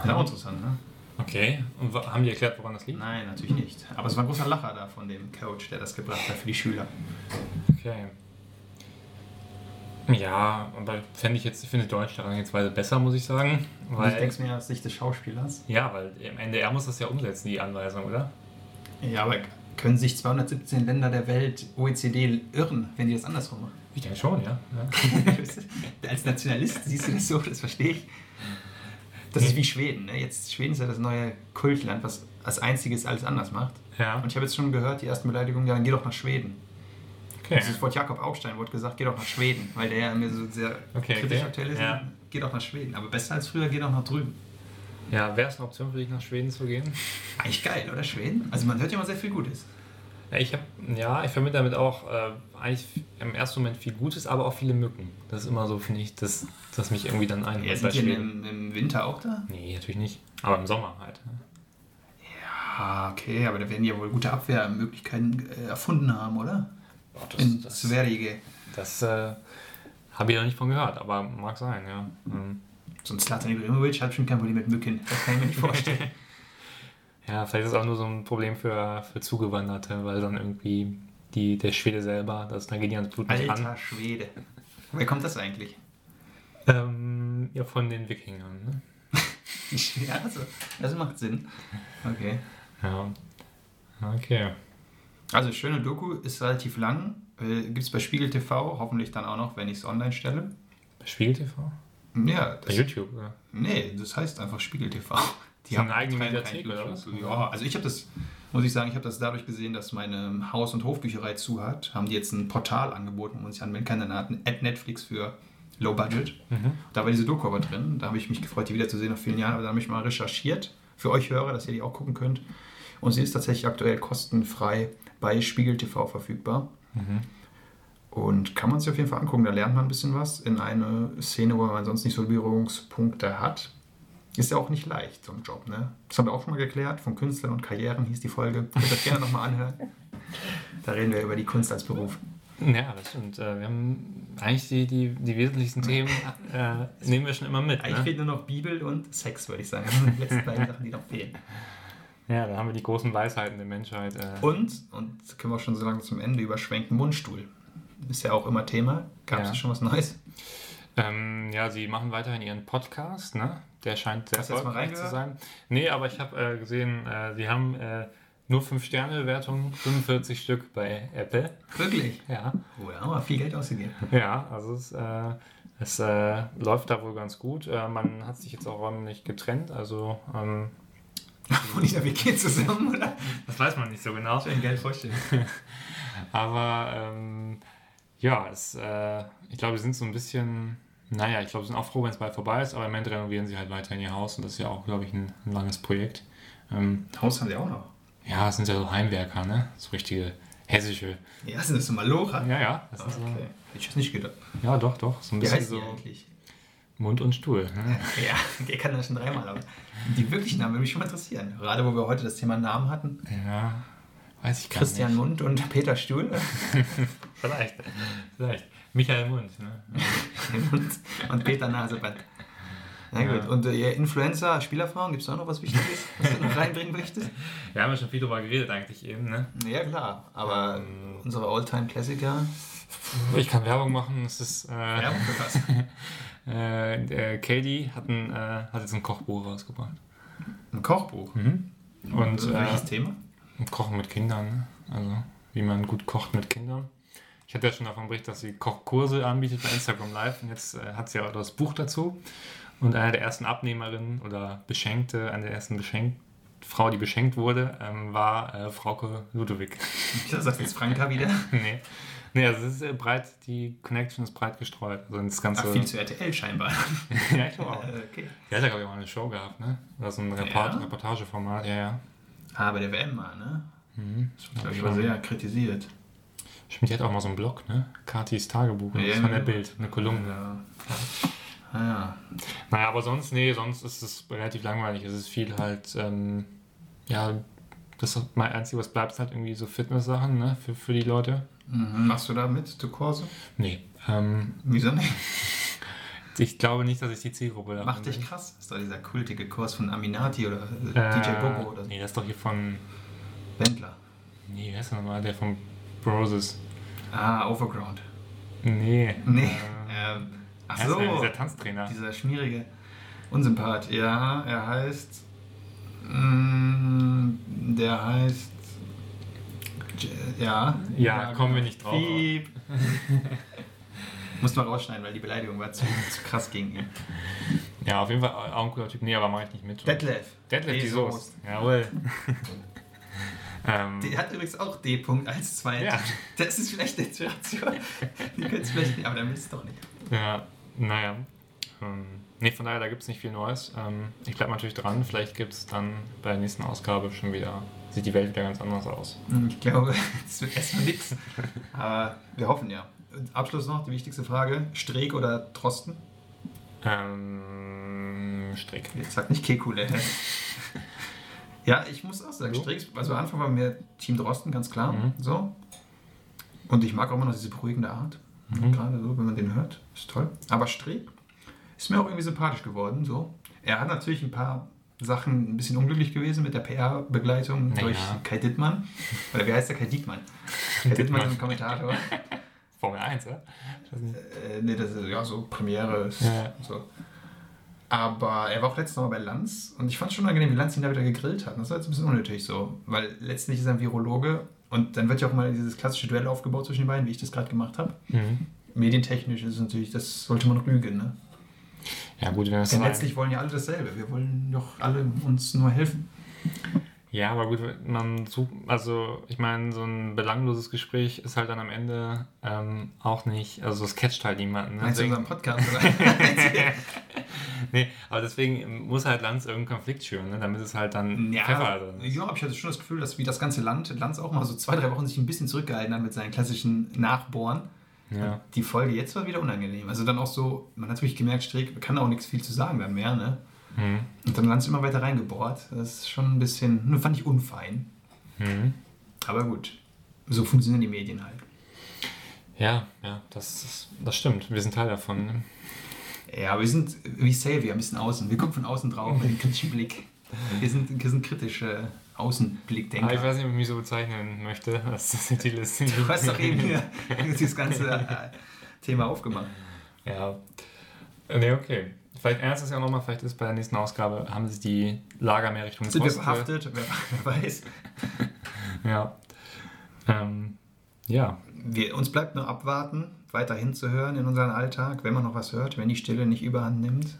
Ja, auch interessant, ne? Okay. Und haben die erklärt, woran das liegt? Nein, natürlich nicht. Aber es war ein großer Lacher da von dem Coach, der das gebracht hat für die Schüler. Okay. Ja, aber fände ich jetzt, finde Deutsch daran jetzt besser, muss ich sagen. Weil, ich denke mir aus Sicht des Schauspielers. Ja, weil am Ende er muss das ja umsetzen, die Anweisung, oder? Ja, aber können sich 217 Länder der Welt OECD irren, wenn die das andersrum machen? Ich denke schon, ja. ja. Als Nationalist siehst du das so, das verstehe ich. Das ist wie Schweden. Ne? Jetzt Schweden ist ja das neue Kultland, was als einziges alles anders macht. Ja. Und ich habe jetzt schon gehört, die ersten Beleidigungen, ja, dann geh doch nach Schweden. Okay. Das Wort Jakob Augstein wurde gesagt, geh doch nach Schweden, weil der ja mir so sehr okay, kritisch okay. aktuell ist. Ja. Geh doch nach Schweden. Aber besser als früher, geh doch nach drüben. Ja, wäre es eine Option für dich, nach Schweden zu gehen? Eigentlich geil, oder? Schweden? Also man hört ja immer sehr viel Gutes. Ja, ich habe, ja, ich verbinde damit auch äh, eigentlich im ersten Moment viel Gutes, aber auch viele Mücken. Das ist immer so, finde ich, das, das mich irgendwie dann ein. Ja, sind die im, im, Winter auch da? Nee, natürlich nicht. Aber im Sommer halt. Ne? Ja, okay, aber da werden die ja wohl gute Abwehrmöglichkeiten äh, erfunden haben, oder? Oh, das, in das, Sverige. Das äh, habe ich noch nicht von gehört, aber mag sein, ja. Mhm. So ein Slatan Ibrahimovic hat schon kein Problem mit Mücken. Das kann ich mir nicht vorstellen. ja, vielleicht ist es auch nur so ein Problem für, für Zugewanderte, weil dann irgendwie die, der Schwede selber, das dann geht ja Blut nicht Alter an. Schwede. Woher kommt das eigentlich? Ähm, ja, von den Wikingern. Ne? ja, also, das macht Sinn. Okay. Ja. Okay. Also schöne Doku, ist relativ lang. Äh, Gibt es bei Spiegel TV, hoffentlich dann auch noch, wenn ich es online stelle. Bei Spiegel TV? Ja. bei YouTube, oder? Nee, das heißt einfach Spiegel TV. Die haben eine eigene Mediathek, oder was? Ja, also ich habe das, muss ich sagen, ich habe das dadurch gesehen, dass meine Haus- und Hofbücherei zu hat, haben die jetzt ein Portal angeboten, wo man sich anmelden kann, eine Art Netflix für Low Budget. Mhm. Da war diese Doku aber drin. Da habe ich mich gefreut, die wiederzusehen nach vielen Jahren. Aber da habe ich mal recherchiert für euch Hörer, dass ihr die auch gucken könnt. Und sie ist tatsächlich aktuell kostenfrei bei Spiegel TV verfügbar. Mhm. Und kann man sich auf jeden Fall angucken. Da lernt man ein bisschen was in eine Szene, wo man sonst nicht so Berührungspunkte hat. Ist ja auch nicht leicht, so ein Job, ne? Das haben wir auch schon mal geklärt. Von Künstlern und Karrieren hieß die Folge. Könnt ihr euch gerne nochmal anhören. Da reden wir über die Kunst als Beruf. Ja, das stimmt. Äh, Wir haben eigentlich die, die, die wesentlichsten Themen äh, nehmen wir schon immer mit. Eigentlich Ne? fehlt nur noch Bibel und Sex, würde ich sagen. Das sind die letzten beiden Sachen, die noch fehlen. Ja, da haben wir die großen Weisheiten der Menschheit. Äh, Und, und können wir auch schon so langsam zum Ende überschwenken, Mundstuhl. Ist ja auch immer Thema. Gab es Ja. schon was Neues? Ähm, ja, sie machen weiterhin ihren Podcast, ne? Der scheint sehr Hast erfolgreich zu sein. Nee, aber ich habe äh, gesehen, äh, sie haben äh, nur 5-Sterne-Bewertungen, 45 Stück bei Apple. Wirklich? Ja, Oh, da haben wir viel Geld ausgegeben. ja also es, äh, es äh, läuft da wohl ganz gut. Man hat sich jetzt auch räumlich getrennt, also ähm, Und ich wir gehen zusammen, oder? das weiß man nicht so genau. Ich kann mir geil vorstellen. Aber ähm, ja, es, äh, ich glaube, sie sind so ein bisschen, naja, ich glaube, sie sind auch froh, wenn es bald vorbei ist, aber im Moment renovieren sie halt weiterhin ihr Haus und das ist ja auch, glaube ich, ein, ein langes Projekt. Ähm, Haus haben sie auch noch. ja, es sind ja so Heimwerker, ne? So richtige hessische. Ja, sind das so Malocha? Ja, ja, das so, Okay. Hätte ich das nicht gedacht. ja, doch, doch, so ein Wie bisschen heißt die so eigentlich? Mund und Stuhl. Ne? Ja, der kann das schon dreimal, aber die wirklichen Namen würde mich schon mal interessieren. Gerade wo wir heute das Thema Namen hatten. Ja, weiß ich gar Christian nicht. Mund und Peter Stuhl. Vielleicht, vielleicht. Michael Mund, ne? und, und Peter Naseband. Na Ja. gut. Und äh, ihr Influencer, Spielerfrauen, gibt es da noch was Wichtiges, was du noch reinbringen möchtest? Wir haben ja schon viel drüber geredet eigentlich eben, ne? Ja, klar. Aber Ähm, unsere Alltime-Klassiker. Ich kann Werbung machen, es ist... Äh, Werbung für was? Äh, Katie hat, ein, äh, hat jetzt ein Kochbuch rausgebracht. Ein Kochbuch. Und Und welches äh, Thema? Kochen mit Kindern. Ne? Also, wie man gut kocht mit Kindern. Ich hatte ja schon davon berichtet, dass sie Kochkurse anbietet bei Instagram Live. Und jetzt äh, hat sie auch das Buch dazu. Und eine der ersten Abnehmerinnen oder Beschenkte, eine der ersten Beschenkt, Frau, die beschenkt wurde, ähm, war äh, Frauke Ludwig. Ich sag jetzt Franka wieder. nee. Nee, also es ist äh, breit, die Connection ist breit gestreut. Also das Ganze. Ach, viel zu RTL scheinbar. ja, ich glaube auch. Äh, okay. Der hat ja, glaube ich, auch eine Show gehabt, ne? Oder so ein Report Ja? Reportageformat, ja, ja. Ah, bei der WM mal, ne? Mhm. Ich glaube, ich war sehr kritisiert. Stimmt, die hat auch mal so einen Blog, ne? Katis Tagebuch, das Ja, ist von der ja. Bild, eine Kolumne. Ja. Ah, ja. Naja, aber sonst, nee, sonst ist es relativ langweilig. Es ist viel halt, ähm, ja, das ist mein Einzige, was bleibt, ist halt irgendwie so Fitness-Sachen, ne? Für, für die Leute. Mhm. Machst du da mit, du Kurse? Nee. Ähm, Wieso nicht? ich glaube nicht, dass ich die Zielgruppe davon Macht dich krass. Ist doch dieser kultige Kurs von Aminati oder äh, Äh, DJ Bobo oder so. Nee, das ist doch hier von, Wendler. nee, wer ist der nochmal? Der von Broses. Ah, Overground. Nee. Nee. Äh, Ähm, ach ist denn so. Dieser Tanztrainer. Dieser schmierige Unsympath. Ja, er heißt. Mm, der heißt. J- Ja. Ja, kommen wir nicht drauf. Piep. Muss mal rausschneiden, weil die Beleidigung war zu, zu krass gegen ihn. Ja, auf jeden Fall auch ein cooler Typ. Nee, aber mache ich nicht mit. Detlef. Detlef die Bezos. Soße. Jawohl. ähm, Der hat übrigens auch D. -Punkt als zweit. Ja. Das ist vielleicht eine Inspiration. Die könnt es vielleicht nicht, aber dann wisst es doch nicht. ja, naja. Ähm, nee, von daher, da gibt es nicht viel Neues. Ähm, ich bleibe natürlich dran. Vielleicht gibt es dann bei der nächsten Ausgabe schon wieder, sieht die Welt wieder ganz anders aus. Ich glaube, es wird erstmal nichts. Aber wir hoffen ja. Und Abschluss noch, die wichtigste Frage. Streeck oder Drosten? Ähm, Strick. Jetzt sagt nicht Kekule. ja, ich muss auch sagen? Streeck, also am Anfang war mir Team Drosten, ganz klar. Mhm. So. Und ich mag auch immer noch diese beruhigende Art. Mhm. Gerade so, wenn man den hört. Ist toll. Aber Streeck ist mir auch irgendwie sympathisch geworden. So. Er hat natürlich ein paar Sachen ein bisschen unglücklich gewesen mit der PR-Begleitung Naja. durch Kai Dittmann. Oder wie heißt der? Kai Diekmann. Kai Dittmann ist ein Kommentator. Formel 1, ja? Ich weiß nicht. Äh, nee, das ist ja so Premiere. Ist Ja. so. Aber er war auch letztes Mal bei Lanz und ich fand es schon angenehm, wie Lanz ihn da wieder gegrillt hat. Das war jetzt ein bisschen unnötig so, weil letztendlich ist er ein Virologe und dann wird ja auch mal dieses klassische Duell aufgebaut zwischen den beiden, wie ich das gerade gemacht habe. Mhm. Medientechnisch ist es natürlich, das sollte man rügen. Ne? Ja, gut, wenn es Denn letztlich wollen ja alle dasselbe. Wir wollen doch alle uns nur helfen. Ja, aber gut, man sucht, also ich meine, so ein belangloses Gespräch ist halt dann am Ende ähm, auch nicht, also es catcht halt niemanden. Ne? Meinst du unseren Podcast? Oder? nee, aber deswegen muss halt Lanz irgendeinen Konflikt schüren, ne? damit es halt dann Pfeffer drin ist. ja, aber ich hatte schon das Gefühl, dass wie das ganze Land, Lanz auch mal so zwei, drei Wochen sich ein bisschen zurückgehalten hat mit seinen klassischen Nachbohren. Ja. Die Folge jetzt war wieder unangenehm. Also dann auch so, man hat wirklich gemerkt, Streeck kann auch nichts viel zu sagen dann mehr, ne? Mhm. Und dann Lanz immer weiter reingebohrt. Das ist schon ein bisschen, nur fand ich unfein. Mhm. Aber gut, so funktionieren die Medien halt. Ja, ja, das, das stimmt. Wir sind Teil davon. Ne? Ja, aber wir sind wie Xavier, ein bisschen außen. Wir gucken von außen drauf mit dem kritischen Blick. Wir sind, wir sind kritische Außenblickdenker. Aber Ah, ich weiß nicht, ob ich mich so bezeichnen möchte, dass das Titel ist. Du hast doch eben hier dieses ganze äh, Thema aufgemacht. Ja. Nee, okay. Vielleicht ernst ist ja nochmal, vielleicht ist bei der nächsten Ausgabe, haben sich die Lager mehr Richtung Sind wir verhaftet? Wer, wer weiß. Ja. Ähm, ja. Wir, uns bleibt nur abwarten, weiterhin zu hören in unseren Alltag, wenn man noch was hört, wenn die Stille nicht überhand nimmt.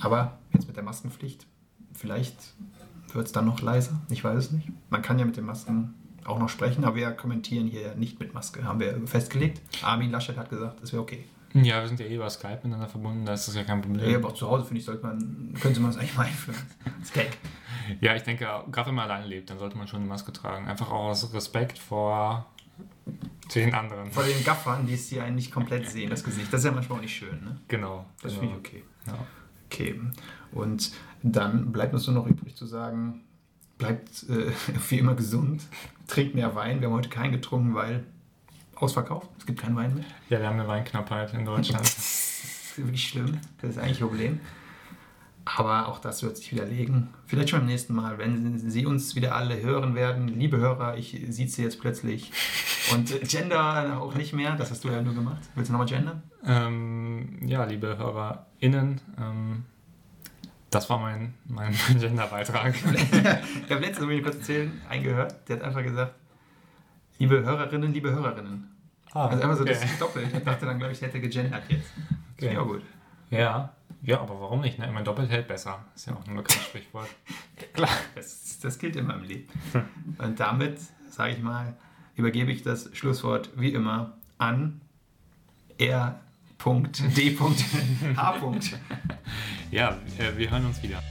Aber jetzt mit der Maskenpflicht, vielleicht wird es dann noch leiser, ich weiß es nicht. Man kann ja mit den Masken auch noch sprechen, aber wir kommentieren hier nicht mit Maske, haben wir festgelegt. Armin Laschet hat gesagt, das wäre okay. Ja, wir sind ja eh über Skype miteinander verbunden, da ist das ja kein Problem. Ja, aber auch zu Hause, finde ich, sollte man, könnte man es eigentlich mal einführen. Das Gag. Ja, ich denke, gerade wenn man allein lebt, dann sollte man schon eine Maske tragen. Einfach auch aus Respekt vor den anderen. Vor den Gaffern, die es hier einen nicht komplett sehen, das Gesicht. Das ist ja manchmal auch nicht schön, ne? Genau. Das genau. finde ich okay. Ja. Okay. Und dann bleibt uns nur noch übrig zu sagen, bleibt äh, wie immer gesund, trinkt mehr Wein. Wir haben heute keinen getrunken, weil ausverkauft. Es gibt keinen Wein mehr. ja, wir haben eine Weinknappheit in Deutschland. Das ist wirklich schlimm. Das ist eigentlich ein Problem. Aber auch das wird sich widerlegen. Vielleicht schon beim nächsten Mal, wenn Sie uns wieder alle hören werden. Liebe Hörer, ich sieht Sie jetzt plötzlich. Und äh, Gender auch nicht mehr. Das hast du ja nur gemacht. Willst du nochmal gendern? ähm, ja, liebe HörerInnen, ähm, das war mein, mein, mein Genderbeitrag. Ich habe letztens, will ich kurz erzählen, eingehört. Der hat einfach gesagt, liebe Hörerinnen, liebe Hörerinnen. Ah, Also einfach so okay. das doppelt. Ich dachte dann, glaube ich, hätte gegendert jetzt. Okay. Ja, gut. Ja, ja, aber warum nicht? Ne? Meine, doppelt hält besser. Ist ja auch ein bekanntes Sprichwort. Klar. Das, das gilt in meinem Leben. Und damit, sage ich mal, übergebe ich das Schlusswort wie immer an R.D.H. Ja, äh, wir hören uns wieder.